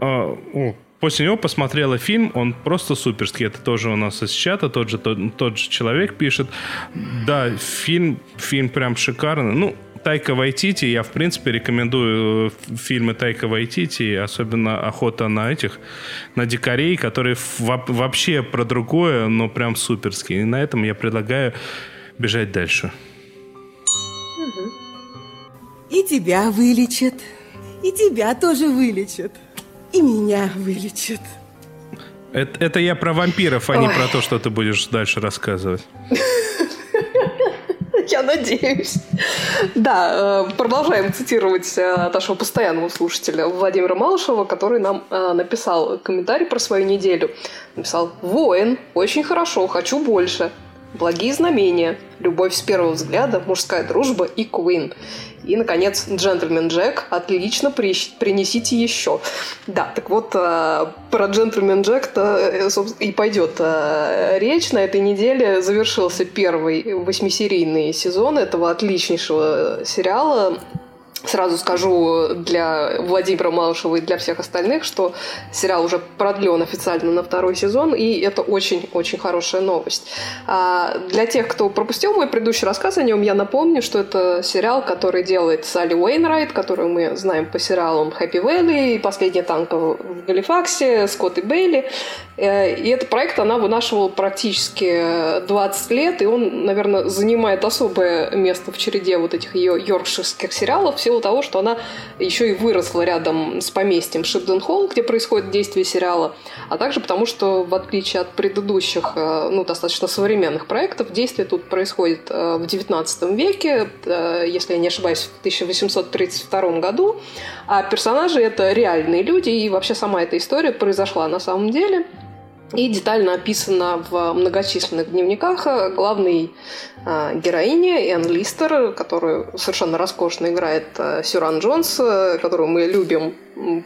А, После него посмотрела фильм, он просто суперский. Это тоже у нас из чата, тот же, тот, тот же человек пишет. Да, фильм, фильм прям шикарный. Ну, Тайка Вайтити, я, в принципе, рекомендую э, фильмы Тайка Вайтити, особенно «Охота на этих», на дикарей, которые вообще про другое, но прям суперские. И на этом я предлагаю бежать дальше. И тебя вылечат, и тебя тоже вылечат и меня вылечит. Это, это я про вампиров, а Ой. не про то, что ты будешь дальше рассказывать. Я надеюсь. Да, э, продолжаем цитировать э, нашего постоянного слушателя Владимира Малышева, который нам э, написал комментарий про свою неделю. Написал «Воин, очень хорошо, хочу больше. Благие знамения, любовь с первого взгляда, мужская дружба и Куин. И, наконец, «Джентльмен Джек». Отлично, при, принесите еще. Да, так вот, э, про «Джентльмен Джек»-то э, и пойдет э, речь. На этой неделе завершился первый восьмисерийный сезон этого отличнейшего сериала Сразу скажу для Владимира Малышева и для всех остальных, что сериал уже продлен официально на второй сезон, и это очень-очень хорошая новость. А для тех, кто пропустил мой предыдущий рассказ о нем, я напомню, что это сериал, который делает Салли Уэйнрайт, которую мы знаем по сериалам «Хэппи Вэлли», «Последний танк в Галифаксе», «Скотт и Бейли». Э, и этот проект она вынашивала практически 20 лет, и он, наверное, занимает особое место в череде вот этих ее йоркширских сериалов силу того, что она еще и выросла рядом с поместьем Шипден Холл, где происходит действие сериала, а также потому, что в отличие от предыдущих, э, ну, достаточно современных проектов, действие тут происходит э, в 19 веке, если я не ошибаюсь, в 1832 году, а персонажи это реальные люди, и вообще сама эта история произошла на самом деле – и детально описано в многочисленных дневниках. Главной э, героини Энн Листер, которую совершенно роскошно играет э, Сюран Джонс, э, которую мы любим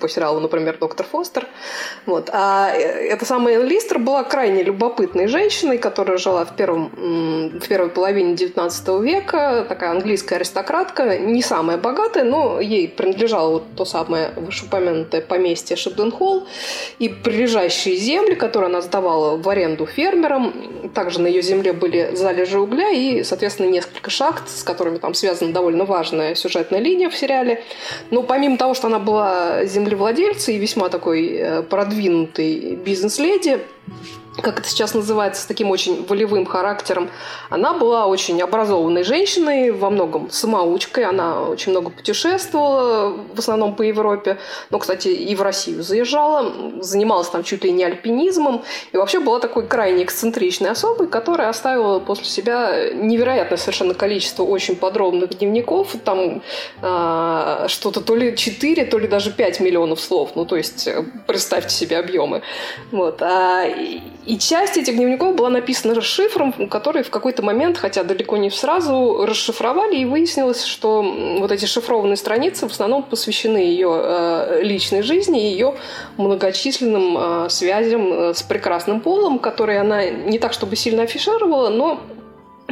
по сериалу, например, «Доктор Фостер». Вот. А э, эта самая Энн Листер была крайне любопытной женщиной, которая жила в, первом, в первой половине XIX века, такая английская аристократка, не самая богатая, но ей принадлежало вот то самое вышеупомянутое поместье Шебден-Холл и прилежащие земли, которые она сдавала в аренду фермерам. Также на ее земле были залежи угля и, соответственно, несколько шахт, с которыми там связана довольно важная сюжетная линия в сериале. Но помимо того, что она была землевладельца и весьма такой э, продвинутый бизнес-леди, как это сейчас называется, с таким очень волевым характером. Она была очень образованной женщиной, во многом самоучкой. Она очень много путешествовала, в основном по Европе. Но, кстати, и в Россию заезжала. Занималась там чуть ли не альпинизмом. И вообще была такой крайне эксцентричной особой, которая оставила после себя невероятное совершенно количество очень подробных дневников. Там э, что-то то ли 4, то ли даже 5 миллионов слов. Ну, то есть, э, представьте себе объемы. Вот. А, и часть этих дневников была написана шифром, который в какой-то момент, хотя далеко не сразу, расшифровали, и выяснилось, что вот эти шифрованные страницы в основном посвящены ее э, личной жизни и ее многочисленным э, связям э, с прекрасным полом, которые она не так чтобы сильно афишировала, но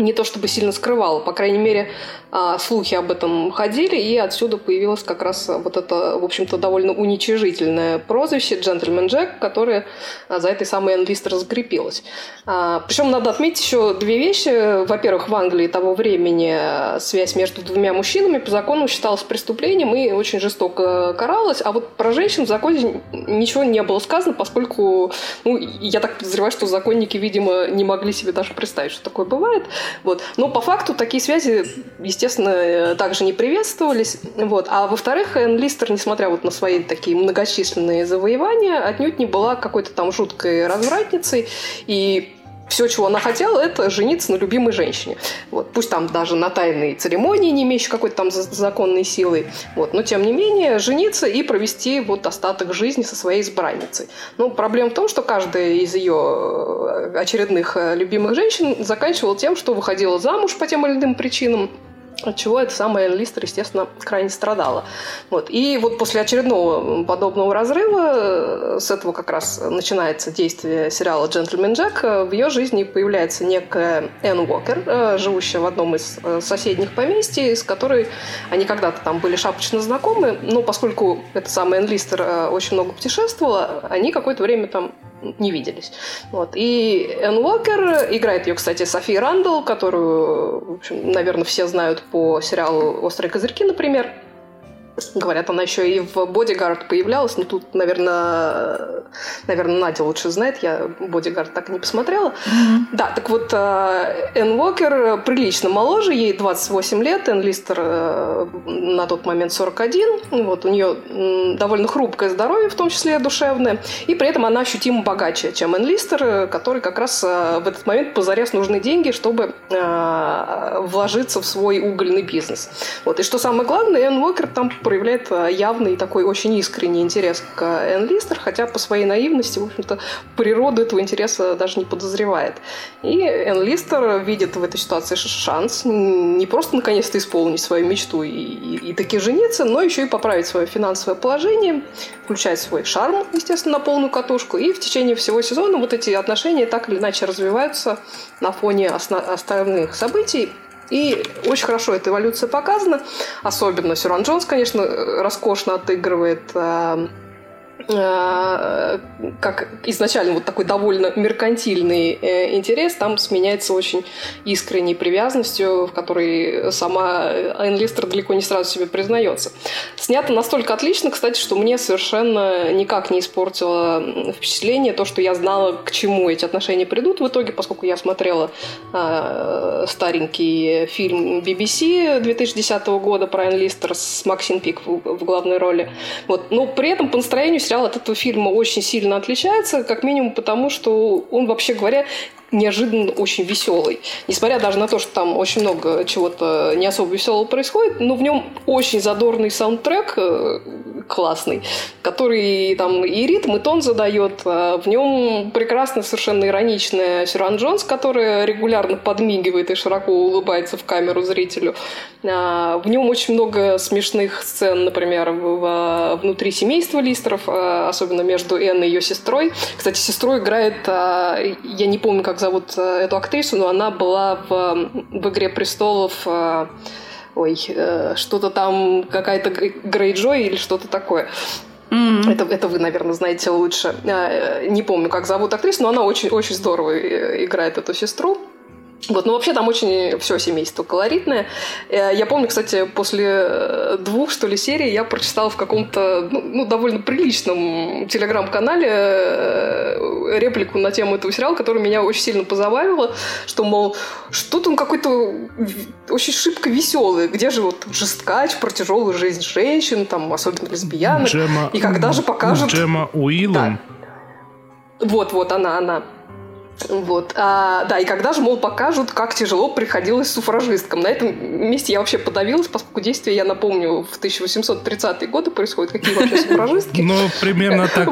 не то чтобы сильно скрывала, по крайней мере, а, слухи об этом ходили, и отсюда появилось как раз вот это, в общем-то, довольно уничижительное прозвище «Джентльмен Джек», которое за этой самой Энлистер закрепилось. А, Причем надо отметить еще две вещи. Во-первых, в Англии того времени связь между двумя мужчинами по закону считалась преступлением и очень жестоко каралась, а вот про женщин в законе ничего не было сказано, поскольку, ну, я так подозреваю, что законники, видимо, не могли себе даже представить, что такое бывает. Вот. Но по факту такие связи, естественно, э, также не приветствовались. Вот. А во-вторых, Энн Листер, несмотря вот на свои такие многочисленные завоевания, отнюдь не была какой-то там жуткой развратницей. И все, чего она хотела, это жениться на любимой женщине. Вот. Пусть там даже на тайной церемонии, не имеющей какой-то там законной силы. Вот. Но, тем не менее, жениться и провести вот остаток жизни со своей избранницей. Ну, проблема в том, что каждая из ее э, очередных э, любимых женщин заканчивала тем, что выходила замуж по тем или иным причинам, от чего эта самая Листер, естественно, крайне страдала. Вот. И вот после очередного подобного разрыва, э, с этого как раз начинается действие сериала «Джентльмен Джек», э, в ее жизни появляется некая Энн Уокер, э, живущая в одном из соседних поместий, с которой они когда-то там были шапочно знакомы, но поскольку эта самая Энн Листер очень много путешествовала, они какое-то время там не виделись. Вот. И Энн Уокер, играет ее, кстати, Софи Рандall, которую, в общем, наверное, все знают по сериалу «Острые козырьки», например. Говорят, она еще и в «Бодигард» появлялась, но тут, наверное, наверное, Надя лучше знает, я «Бодигард» так и не посмотрела. Mm-hmm. Да, так вот, э, Энн Уокер прилично моложе, ей 28 лет, Энн Листер э, на тот момент 41, вот, у нее довольно хрупкое здоровье, в том числе душевное, и при этом она ощутимо богаче, чем Энн Листер, который как раз э, в этот момент позарез нужны деньги, чтобы вложиться в свой угольный бизнес. Вот, и что самое главное, Энн Уокер там проявляет э, явный такой очень искренний интерес к Энн Листер, хотя по своей наивности, в общем-то, природу этого интереса даже не подозревает. И Энн Листер видит в этой ситуации шанс не просто наконец-то исполнить свою мечту и, и, и таки жениться, но еще и поправить свое финансовое положение, включать свой шарм, естественно, на полную катушку. И в течение всего сезона вот эти отношения так или иначе развиваются на фоне остальных событий. И очень хорошо эта эволюция показана. Особенно Сюран Джонс, конечно, роскошно отыгрывает э, как изначально вот такой довольно меркантильный э, интерес, там сменяется очень искренней привязанностью, в которой сама Айн Листер далеко не сразу себе признается. Снято настолько отлично, кстати, что мне совершенно никак не испортило впечатление то, что я знала, к чему эти отношения придут в итоге, поскольку я смотрела э, старенький фильм BBC 2010 года про Айн Листер с Максин Пик в главной роли. Вот. Но при этом по настроению сериал от этого фильма очень сильно отличается, как минимум потому, что он, вообще говоря, неожиданно очень веселый. Несмотря даже на то, что там очень много чего-то не особо веселого происходит, но в нем очень задорный саундтрек э, классный, который там и ритм, и тон задает. А в нем прекрасно совершенно ироничная Сюран Джонс, которая регулярно подмигивает и широко улыбается в камеру зрителю. А в нем очень много смешных сцен, например, внутри семейства Листеров, а особенно между Энн и ее сестрой. Кстати, сестру играет, я не помню, как зовут э, эту актрису, но она была в, в «Игре престолов» э, ой, э, что-то там, какая-то Грей Джой или что-то такое. Mm-hmm. Это, это вы, наверное, знаете лучше. Не помню, как зовут актрису, но она очень, очень здорово играет эту сестру. Вот, ну вообще там очень все семейство колоритное. Э, я помню, кстати, после э, двух, что ли, серий я прочитала в каком-то, ну, ну довольно приличном телеграм-канале э, реплику на тему этого сериала, которая меня очень сильно позабавила, что, мол, что-то он какой-то очень шибко веселый. Где же вот жесткач про тяжелую жизнь женщин, там, особенно лесбиянок. Джема, и когда же покажут... Джема Уиллом? Да. Вот, вот, она, она. Вот. А, да, и когда же, мол, покажут, как тяжело приходилось суфражисткам. На этом месте я вообще подавилась, поскольку действие, я напомню, в 1830-е годы происходит. Какие вообще суфражистки? Ну, примерно так.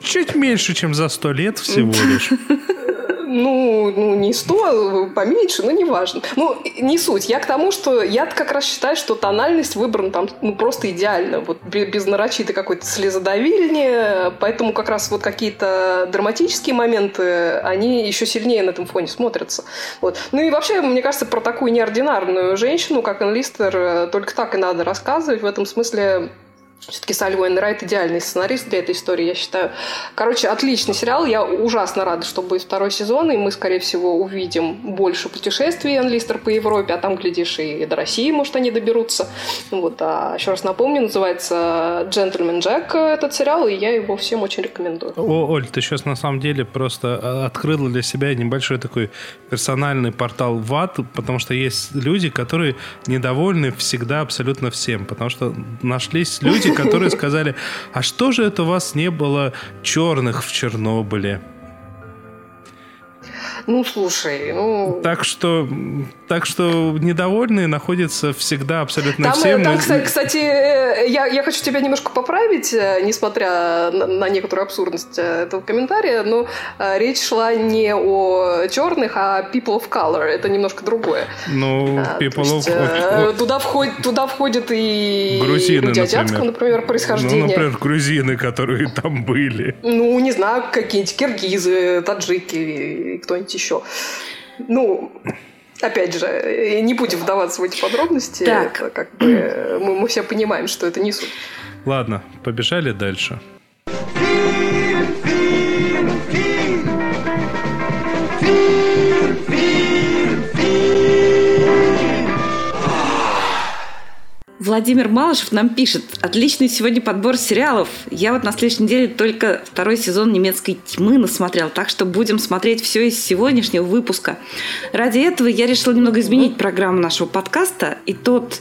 Чуть меньше, чем за сто лет всего лишь ну, ну, не 100, поменьше, но неважно. Ну, не суть. Я к тому, что я как раз считаю, что тональность выбрана там ну, просто идеально. Вот без нарочитой какой-то слезодавильни, поэтому как раз вот какие-то драматические моменты, они еще сильнее на этом фоне смотрятся. Вот. Ну и вообще, мне кажется, про такую неординарную женщину, как Энлистер, только так и надо рассказывать. В этом смысле все-таки Салли Райт идеальный сценарист для этой истории, я считаю. Короче, отличный сериал. Я ужасно рада, что будет второй сезон, и мы, скорее всего, увидим больше путешествий Энлистер по Европе, а там, глядишь, и до России, может, они доберутся. Вот, а еще раз напомню, называется «Джентльмен Джек» этот сериал, и я его всем очень рекомендую. О, Оль, ты сейчас на самом деле просто а, открыла для себя небольшой такой персональный портал в ад, потому что есть люди, которые недовольны всегда абсолютно всем, потому что нашлись люди, которые сказали, а что же это у вас не было черных в Чернобыле? Ну, слушай, ну... Так что, так что недовольные находятся всегда абсолютно там, все. Там, мы... кстати, э, я, я хочу тебя немножко поправить, э, несмотря на, на некоторую абсурдность э, этого комментария, но речь шла не о черных, а people of color. Это немножко другое. Ну, а, people есть, of... Туда, входит, туда входят и грузины, люди азиатского, например, ну, происхождения. Ну, например, грузины, которые там были. Ну, не знаю, какие-нибудь киргизы, таджики, кто-нибудь еще. Ну, Опять же, не будем вдаваться в эти подробности. Так. Это как бы мы, мы все понимаем, что это не суть. Ладно, побежали дальше. Владимир Малышев нам пишет. Отличный сегодня подбор сериалов. Я вот на следующей неделе только второй сезон немецкой тьмы насмотрел, так что будем смотреть все из сегодняшнего выпуска. Ради этого я решила немного изменить программу нашего подкаста. И тот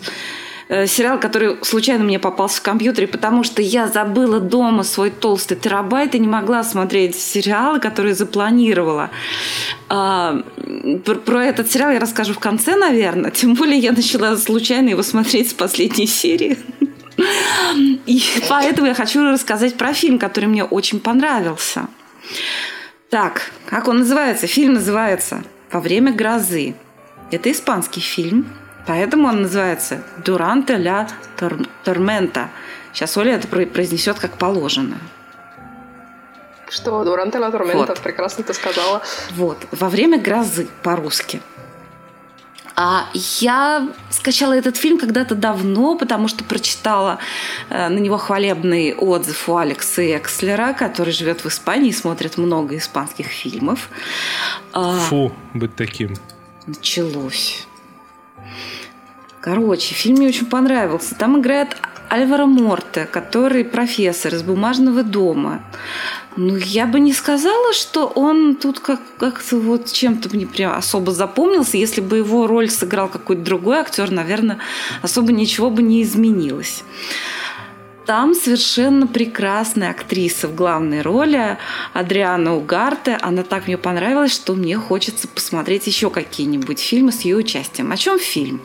сериал, который случайно мне попался в компьютере, потому что я забыла дома свой толстый терабайт и не могла смотреть сериалы, которые запланировала. А, про этот сериал я расскажу в конце, наверное. Тем более я начала случайно его смотреть с последней серии. И поэтому я хочу рассказать про фильм, который мне очень понравился. Так, как он называется? Фильм называется «Во время грозы». Это испанский фильм – Поэтому он называется «Durante la tormenta». Сейчас Оля это произнесет как положено. Что? «Durante la tormenta». Вот. Прекрасно ты сказала. Вот. «Во время грозы» по-русски. А я скачала этот фильм когда-то давно, потому что прочитала э, на него хвалебный отзыв у Алекса Экслера, который живет в Испании и смотрит много испанских фильмов. А, Фу, быть таким. Началось. Короче, фильм мне очень понравился. Там играет Альваро Морте, который профессор из бумажного дома. Ну, я бы не сказала, что он тут как- как-то вот чем-то мне прям особо запомнился. Если бы его роль сыграл какой-то другой актер, наверное, особо ничего бы не изменилось. Там совершенно прекрасная актриса в главной роли Адриана Угарте. Она так мне понравилась, что мне хочется посмотреть еще какие-нибудь фильмы с ее участием. О чем фильм?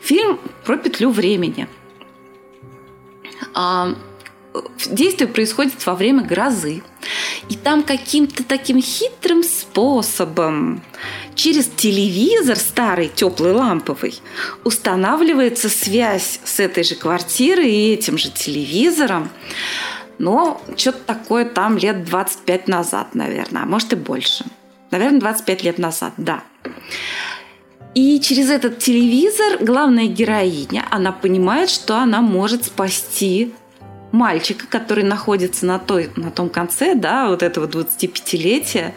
Фильм про петлю времени. А, действие происходит во время грозы. И там каким-то таким хитрым способом через телевизор старый, теплый, ламповый, устанавливается связь с этой же квартирой и этим же телевизором. Но что-то такое там лет 25 назад, наверное, а может и больше. Наверное, 25 лет назад, да. И через этот телевизор главная героиня, она понимает, что она может спасти мальчика, который находится на, той, на том конце, да, вот этого 25-летия,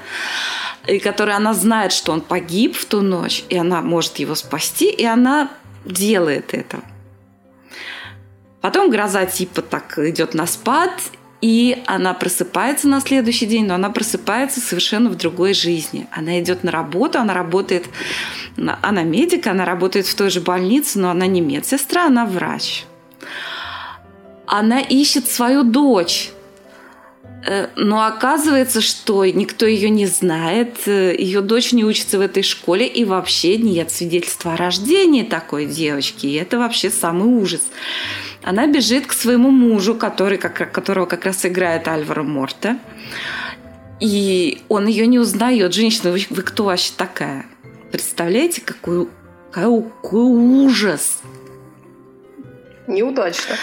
и который она знает, что он погиб в ту ночь, и она может его спасти, и она делает это. Потом гроза типа так идет на спад, и она просыпается на следующий день, но она просыпается совершенно в другой жизни. Она идет на работу, она работает, она медик, она работает в той же больнице, но она не медсестра, она врач она ищет свою дочь. Э, но оказывается, что никто ее не знает, э, ее дочь не учится в этой школе, и вообще нет свидетельства о рождении такой девочки. И это вообще самый ужас. Она бежит к своему мужу, который, как, которого как раз играет Альваро Морте. И он ее не узнает. Женщина, вы, вы кто вообще такая? Представляете, какой, какой ужас. Неудачно.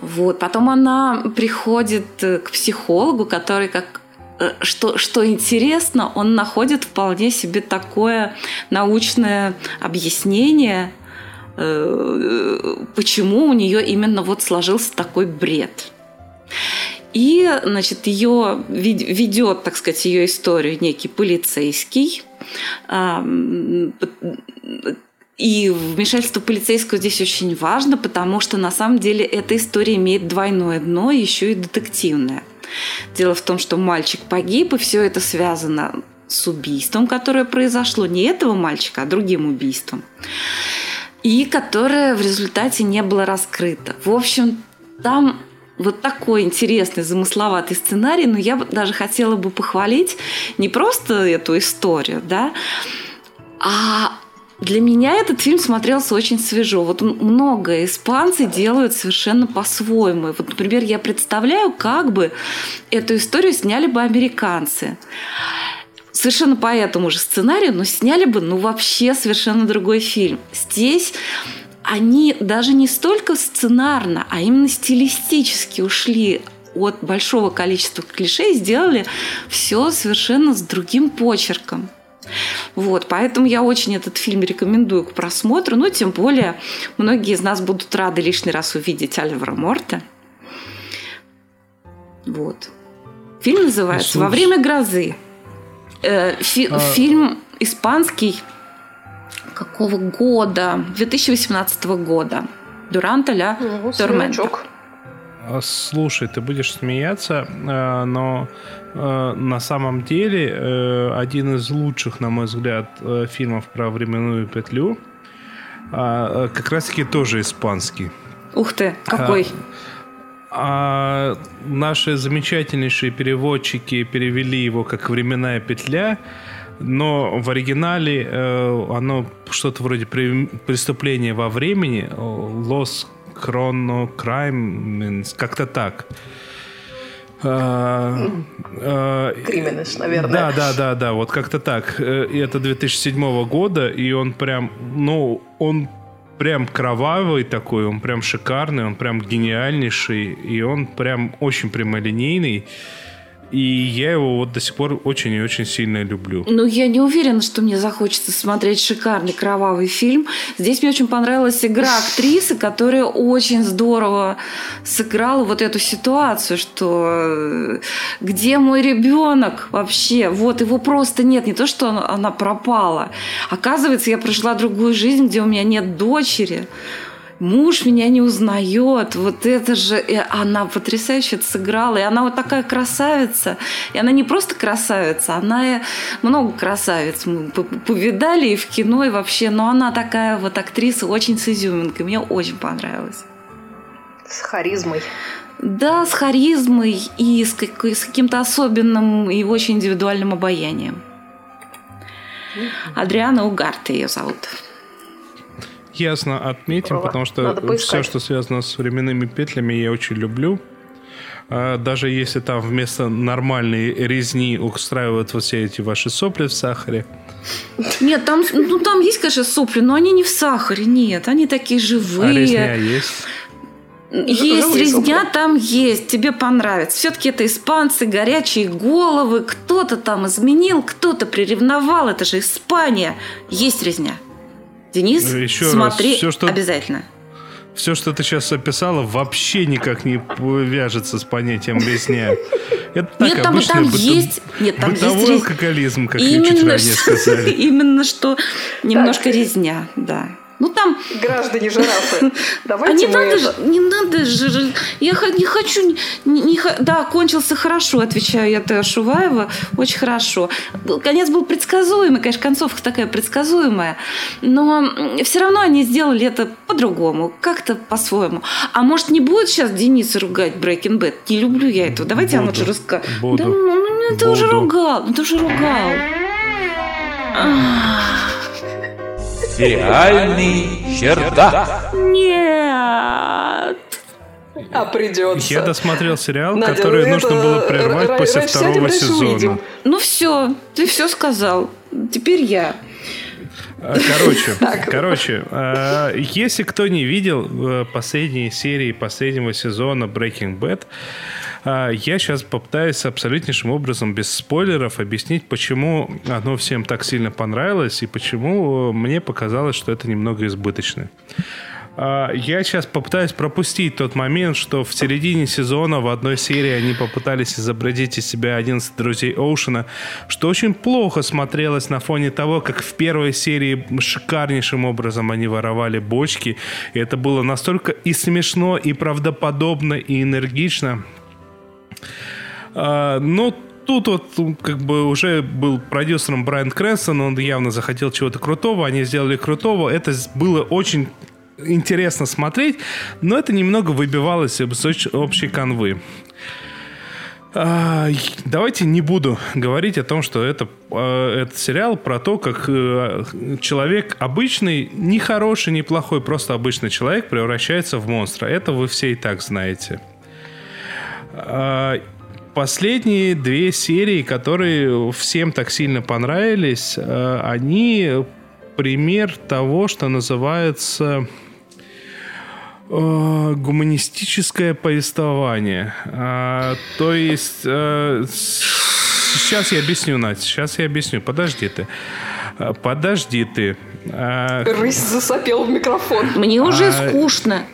Вот. Потом она приходит э, к психологу, который как э, что, что интересно, он находит вполне себе такое научное объяснение, э, почему у нее именно вот сложился такой бред. И, значит, ее ведет, так сказать, ее историю некий полицейский, и вмешательство полицейского здесь очень важно, потому что на самом деле эта история имеет двойное дно, еще и детективное. Дело в том, что мальчик погиб, и все это связано с убийством, которое произошло не этого мальчика, а другим убийством. И которое в результате не было раскрыто. В общем, там вот такой интересный, замысловатый сценарий, но я даже хотела бы похвалить не просто эту историю, да, а для меня этот фильм смотрелся очень свежо. Вот много испанцы делают совершенно по-своему. Вот, например, я представляю, как бы эту историю сняли бы американцы. Совершенно по этому же сценарию, но сняли бы, ну, вообще совершенно другой фильм. Здесь они даже не столько сценарно, а именно стилистически ушли от большого количества клише и сделали все совершенно с другим почерком. Вот, поэтому я очень этот фильм рекомендую к просмотру. Ну, тем более, многие из нас будут рады лишний раз увидеть Альвара Морта. Вот. Фильм называется. «Во время грозы». Э, фи- а... Фильм испанский какого года? 2018 года. Дуранта ля ну, Тормента. А, слушай, ты будешь смеяться, э, но э, на самом деле э, один из лучших, на мой взгляд, фильмов про временную петлю а, как раз-таки тоже испанский. Ух ты, какой? А, а наши замечательнейшие переводчики перевели его как «Временная петля», но в оригинале э, оно что-то вроде преступления во времени, «Los Chrono Crime, как-то так. Крименеш, наверное. Да, да, да, да, вот как-то так. Э, и это 2007 года, и он прям, ну, он прям кровавый такой, он прям шикарный, он прям гениальнейший, и он прям очень прямолинейный. И я его вот до сих пор очень и очень сильно люблю. Ну, я не уверена, что мне захочется смотреть шикарный кровавый фильм. Здесь мне очень понравилась игра актрисы, которая очень здорово сыграла вот эту ситуацию, что э, где мой ребенок вообще? Вот его просто нет. Не то, что она пропала. Оказывается, я прожила другую жизнь, где у меня нет дочери муж меня не узнает, вот это же, и она потрясающе это сыграла, и она вот такая красавица, и она не просто красавица, она много красавиц мы повидали и в кино, и вообще, но она такая вот актриса очень с изюминкой, мне очень понравилось. С харизмой. Да, с харизмой и с, с каким-то особенным и очень индивидуальным обаянием. Адриана Угарт ее зовут ясно отметим, Здорово. потому что все, что связано с временными петлями, я очень люблю. А, даже если там вместо нормальной резни устраивают вот все эти ваши сопли в сахаре. Нет, там, ну, там есть, конечно, сопли, но они не в сахаре, нет. Они такие живые. А резня есть? Есть резня, там есть, тебе понравится. Все-таки это испанцы, горячие головы. Кто-то там изменил, кто-то приревновал. Это же Испания. Есть резня. Денис, ну, Еще смотри раз, все, что... обязательно. Все, что ты сейчас описала, вообще никак не вяжется с понятием резня. Это так, Нет, там, там быто... есть, нет, там бытовой есть алкоголизм, как именно чуть ранее сказали. Именно что немножко резня, да. Ну там... Граждане жирафы, давайте а не мы... надо же, не надо же, я не хочу, не, не, да, кончился хорошо, отвечаю я Тео Шуваева, очень хорошо. Конец был предсказуемый, конечно, концовка такая предсказуемая, но все равно они сделали это по-другому, как-то по-своему. А может не будет сейчас Дениса ругать Breaking Bad? Не люблю я этого. Давайте Буду. я лучше расскажу. Да, ну, ну, ты Буду. уже ругал, ну, ты уже ругал. Ах. Сериальный чердак. Нет. А придется. Я досмотрел сериал, Надя, который ну нужно было прервать после второго сезона. Увидим. Ну все, ты все сказал. Теперь я. А, короче, короче, а, если кто не видел э, последние серии последнего сезона Breaking Bad, а, я сейчас попытаюсь абсолютнейшим образом, без спойлеров, объяснить, почему оно всем так сильно понравилось и почему мне показалось, что это немного избыточно. А, я сейчас попытаюсь пропустить тот момент, что в середине сезона в одной серии они попытались изобразить из себя 11 друзей Оушена, что очень плохо смотрелось на фоне того, как в первой серии шикарнейшим образом они воровали бочки. И это было настолько и смешно, и правдоподобно, и энергично, а, но тут вот как бы уже был продюсером Брайан Крэнсон, он явно захотел чего-то крутого, они сделали крутого. Это было очень интересно смотреть, но это немного выбивалось из общей канвы. А, давайте не буду говорить о том, что это, а, это сериал про то, как э, человек обычный, не хороший, не плохой, просто обычный человек превращается в монстра. Это вы все и так знаете. А, последние две серии, которые всем так сильно понравились, а, они пример того, что называется а, гуманистическое повествование. То есть сейчас я объясню, Надя, сейчас я объясню. Подожди ты. Подожди ты. Рысь засопел в микрофон. Мне уже а, скучно.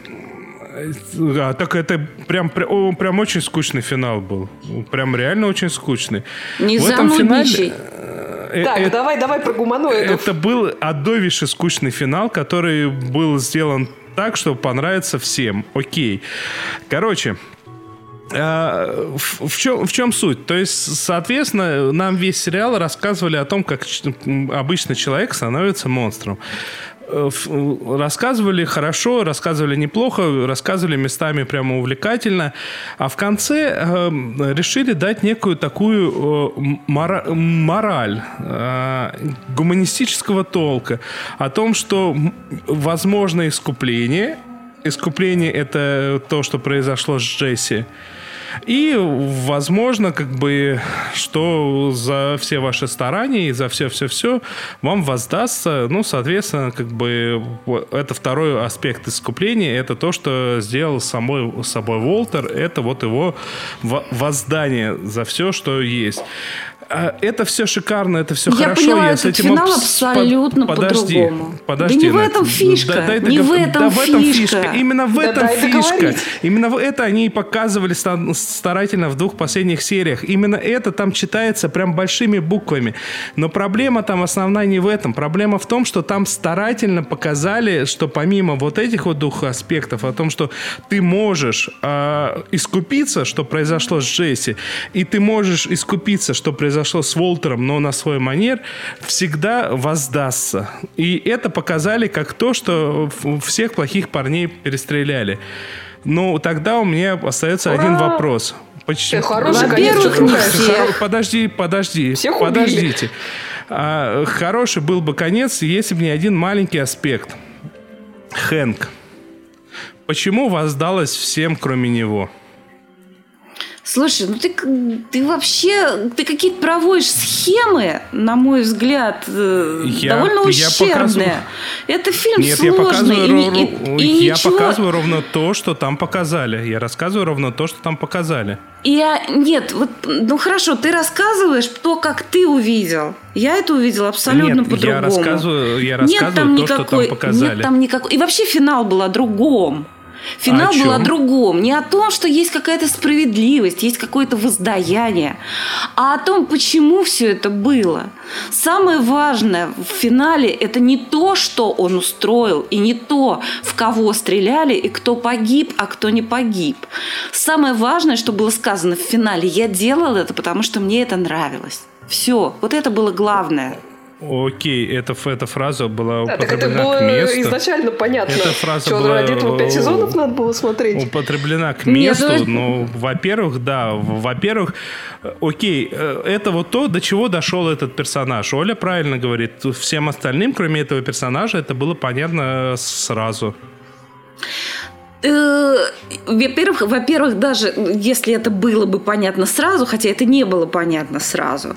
А, так это прям, прям, прям очень скучный финал был. Прям реально очень скучный. Не В этом финале... Э, так, это, давай, давай про гуманоидов. Это был адовейший скучный финал, который был сделан так, чтобы понравиться всем. Окей. Короче, а, в чем, в чем суть? То есть, соответственно, нам весь сериал рассказывали о том, как обычный человек становится монстром. Э, рассказывали хорошо, рассказывали неплохо, рассказывали местами прямо увлекательно, а в конце э, решили дать некую такую э, мора мораль э, гуманистического толка о том, что возможно искупление. Искупление это то, что произошло с Джесси. И, возможно, как бы, что за все ваши старания и за все-все-все вам воздастся, ну, соответственно, как бы, это второй аспект искупления, это то, что сделал самой, собой Волтер, это вот его воздание за все, что есть. А, это все шикарно, это все я хорошо. Поняла, я с этим финал абсолютно подожди, по-другому. Подожди, да не в этом фишка. Да, не в этом, да, в этом фишка. фишка. Именно в да, этом фишка. Именно это они и показывали старательно в двух последних сериях. Именно это там читается прям большими буквами. Но проблема там основная не в этом. Проблема в том, что там старательно показали, что помимо вот этих вот двух аспектов, о том, что ты можешь э, искупиться, что произошло с Джесси, и ты можешь искупиться, что произошло произошло с Волтером, но на свой манер, всегда воздастся. И это показали как то, что всех плохих парней перестреляли. Ну, тогда у меня остается Ура! один вопрос. Почему? Хороший Во-первых, не все. Подожди, подожди, Всех подождите. А, хороший был бы конец, если бы не один маленький аспект. Хэнк. Почему воздалось всем, кроме него? Слушай, ну ты, ты вообще, ты какие-то проводишь схемы, на мой взгляд, э, я, довольно ущербные. Я Это фильм Нет, сложный. Я, показываю, и, и, и я ничего... показываю ровно то, что там показали. Я рассказываю ровно то, что там показали. Я, нет, вот, ну хорошо, ты рассказываешь то, как ты увидел. Я это увидела абсолютно по-другому. Я рассказываю, я рассказываю нет там то, никакой, что там показали. Нет там никакой. И вообще финал был о другом. Финал а был о другом. Не о том, что есть какая-то справедливость, есть какое-то воздаяние, а о том, почему все это было. Самое важное в финале – это не то, что он устроил, и не то, в кого стреляли, и кто погиб, а кто не погиб. Самое важное, что было сказано в финале – я делал это, потому что мне это нравилось. Все, вот это было главное. Окей, эта, эта фраза была употреблена да, так это было к месту. изначально понятно. Эта фраза Что, была... ради этого пять сезонов надо было смотреть? Употреблена к месту. Нет, ну, во-первых, да. Во-первых, окей, э, это вот то, до чего дошел этот персонаж. Оля правильно говорит. Всем остальным, кроме этого персонажа, это было понятно сразу. Э, во-первых, во-первых, даже если это было бы понятно сразу, хотя это не было понятно сразу,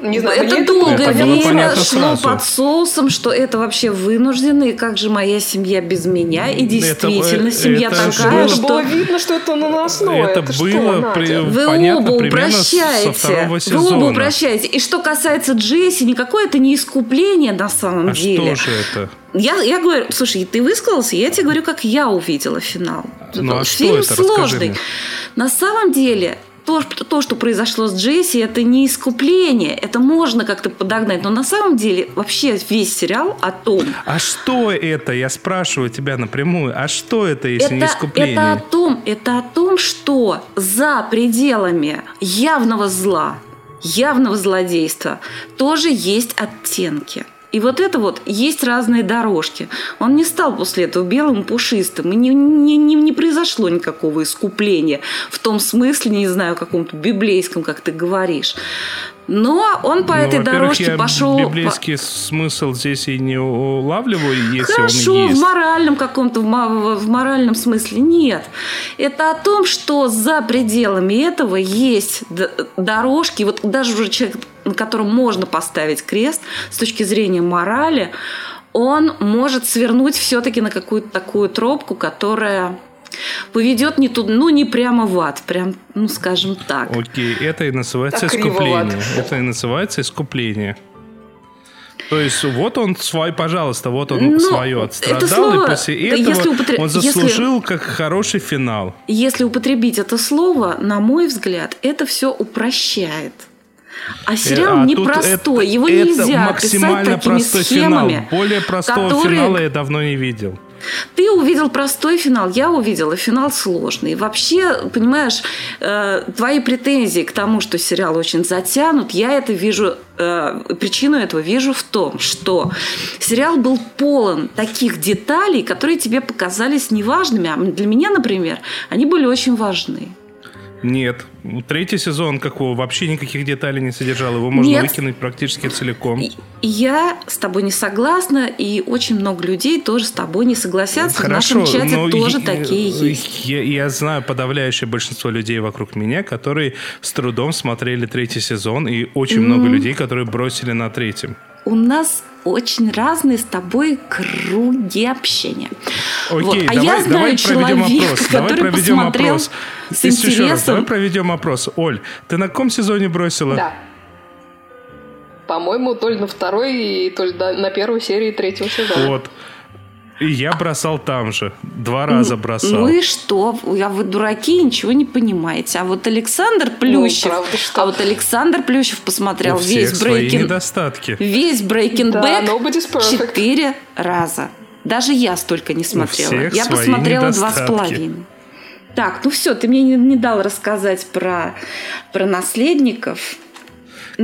не знаю, это долгое это время шло сразу. под соусом, что это вообще вынуждено, и как же моя семья без меня, и действительно это, семья это такая, что... Было видно, что это наносное. Это, это было при... Вы понятно, оба упрощаете. Вы оба упрощаете. И что касается Джесси, никакое это не искупление на самом а деле. что же это? Я, я говорю, слушай, ты высказался, я тебе говорю, как я увидела финал. Ну, а Фильм что это? сложный. На самом деле, то, то, что произошло с Джесси, это не искупление, это можно как-то подогнать, но на самом деле вообще весь сериал о том. А что это? Я спрашиваю тебя напрямую. А что это, если это, не искупление? Это о том, это о том, что за пределами явного зла, явного злодейства тоже есть оттенки. И вот это вот есть разные дорожки. Он не стал после этого белым пушистым, и не, не, не, не произошло никакого искупления в том смысле, не знаю, каком-то библейском, как ты говоришь. Но он по ну, этой дорожке я пошел. Библейский по... смысл здесь и не улавливаю, если Хорошо, он есть. в моральном каком-то, в моральном смысле нет. Это о том, что за пределами этого есть дорожки, вот даже уже человек, на котором можно поставить крест с точки зрения морали, он может свернуть все-таки на какую-то такую тропку, которая поведет не туда, ну не прямо в ад, прям, ну скажем так. Окей, это и называется так искупление. Это и называется искупление. То есть вот он свой, пожалуйста, вот он ну, свое отстрадал, слово, и после этого если употреб... он заслужил если, как хороший финал. Если употребить это слово, на мой взгляд, это все упрощает. А сериал а непростой, это, его нельзя писать такими схемами. Финал. Более простого которые... финала я давно не видел. Ты увидел простой финал, я увидела финал сложный. Вообще, понимаешь, э, твои претензии к тому, что сериал очень затянут, я это вижу, э, причину этого вижу в том, что сериал был полон таких деталей, которые тебе показались неважными, а для меня, например, они были очень важны. Нет. Третий сезон какого вообще никаких деталей не содержал. Его можно Нет. выкинуть практически целиком. Я с тобой не согласна, и очень много людей тоже с тобой не согласятся. Хорошо, В нашем чате тоже я, такие есть. Я, я знаю подавляющее большинство людей вокруг меня, которые с трудом смотрели третий сезон, и очень mm. много людей, которые бросили на третьем у нас очень разные с тобой круги общения. Окей, вот. А давай, я знаю давай человека, опрос. который давай проведем посмотрел опрос. с интересом. Еще раз, давай проведем опрос. Оль, ты на каком сезоне бросила? Да. По-моему, то ли на второй, то ли на первой серии третьего сезона. Вот. И я бросал там же. Два раза бросал. Ну и что? А вы дураки, ничего не понимаете. А вот Александр Плющев... Ну, правда, что? А вот Александр Плющев посмотрел У весь Breaking... недостатки. Весь Breaking да, Back четыре раза. Даже я столько не смотрела. Я посмотрела два с половиной. Так, ну все, ты мне не, не дал рассказать про, про наследников.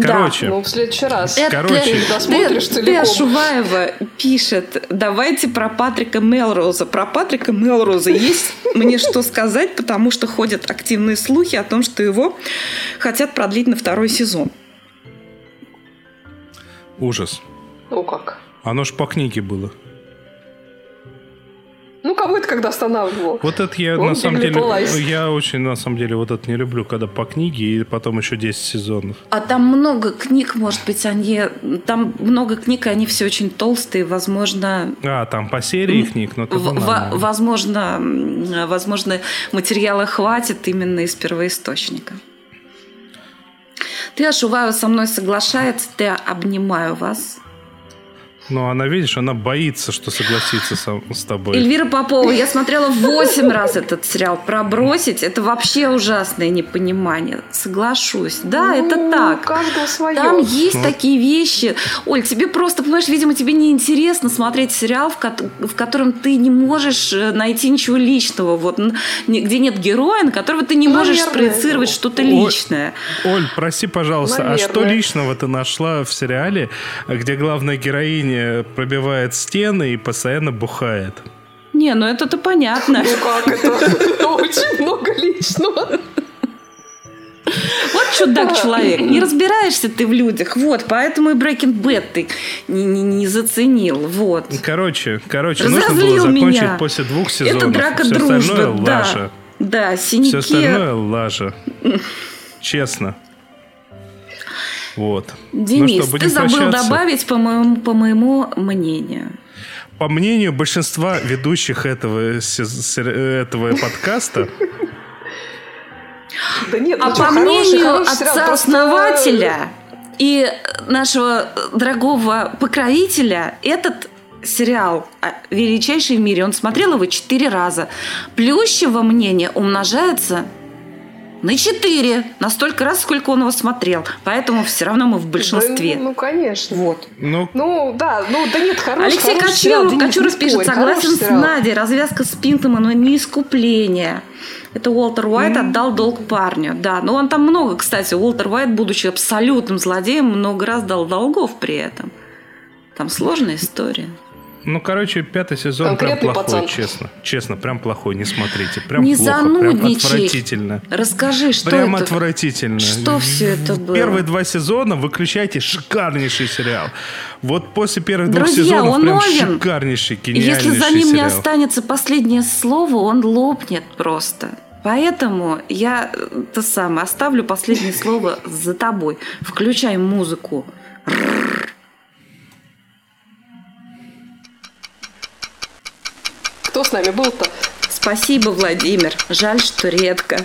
Короче. Да. Ну, в следующий раз. Это, Короче. Ты досмотришь целиком. Шуваева пишет, давайте про Патрика Мелроуза. Про Патрика Мелроуза есть мне что сказать, потому что ходят активные слухи о том, что его хотят продлить на второй сезон. Ужас. Ну как? Оно ж по книге было. Ну, кого это когда останавливал? Вот это я Он на самом деле, я очень на самом деле вот это не люблю, когда по книге и потом еще 10 сезонов. А там много книг, может быть, они, там много книг, и они все очень толстые, возможно... А, там по серии книг, но это в, Возможно, возможно, материала хватит именно из первоисточника. Ты, Ашуваю, со мной соглашается, ты обнимаю вас. Но она, видишь, она боится, что согласится с, с тобой. Эльвира Попова, я смотрела 8 раз этот сериал. Пробросить – это вообще ужасное непонимание. Соглашусь. Да, ну, это так. Каждого свое. Там есть ну. такие вещи. Оль, тебе просто, понимаешь, видимо, тебе неинтересно смотреть сериал, в, ко- в котором ты не можешь э, найти ничего личного. Вот, где нет героя, на которого ты не можешь Наверное. спроецировать что-то личное. Оль, Оль, прости, пожалуйста, Наверное. а что личного ты нашла в сериале, где главная героиня не пробивает стены и постоянно бухает. Не, ну это-то понятно. Ну как это? Очень много личного. Вот чудак человек. Не разбираешься ты в людях. Вот, поэтому и Breaking Bad ты не, не, не заценил. Вот. Короче, короче, нужно было закончить меня. после двух сезонов. Это драка Все дружбы. остальное да. лажа. Да, синяки. Все остальное лажа. Честно. Вот. Денис, ну что, ты забыл прощаться? добавить по моему, по моему мнению. По мнению большинства ведущих этого, этого подкаста, да нет, а по мнению отца-основателя и нашего дорогого покровителя, этот сериал а, величайший в мире. Он смотрел его четыре раза. Плющего мнение умножается на 4. На столько раз, сколько он его смотрел. Поэтому все равно мы в большинстве. Да, ну, конечно. Вот. Ну, ну да, ну да нет, хороший Алексей хороший Качуров, сериал, Качуров пишет, согласен с Надей, развязка с Пинтом, но не искупление. Это Уолтер Уайт mm-hmm. отдал долг парню. Да, но он там много, кстати, Уолтер Уайт, будучи абсолютным злодеем, много раз дал долгов при этом. Там сложная история. Ну, короче, пятый сезон Конкретный прям плохой, пацан. честно. Честно, прям плохой, не смотрите. Прям не плохо, занудничай. прям отвратительно. Расскажи, что прям это? отвратительно. Что все это было? Первые два сезона выключайте шикарнейший сериал. Вот после первых Друзья, двух сезонов он прям новен. шикарнейший, гениальнейший Если за ним сериал. не останется последнее слово, он лопнет просто. Поэтому я то самое оставлю последнее слово за тобой. Включай музыку. Кто с нами был-то? Спасибо, Владимир. Жаль, что редко.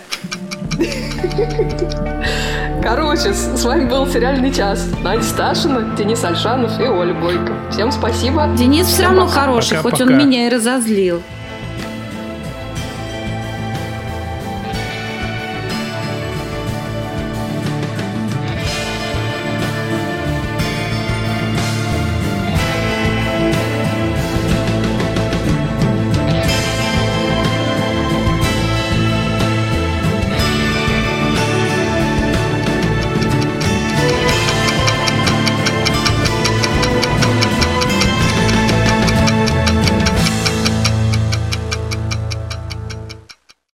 Короче, с вами был «Сериальный час». Надя Сташина, Денис Альшанов и Оля Бойко. Всем спасибо. Денис все равно хороший, пока, хоть пока. он меня и разозлил.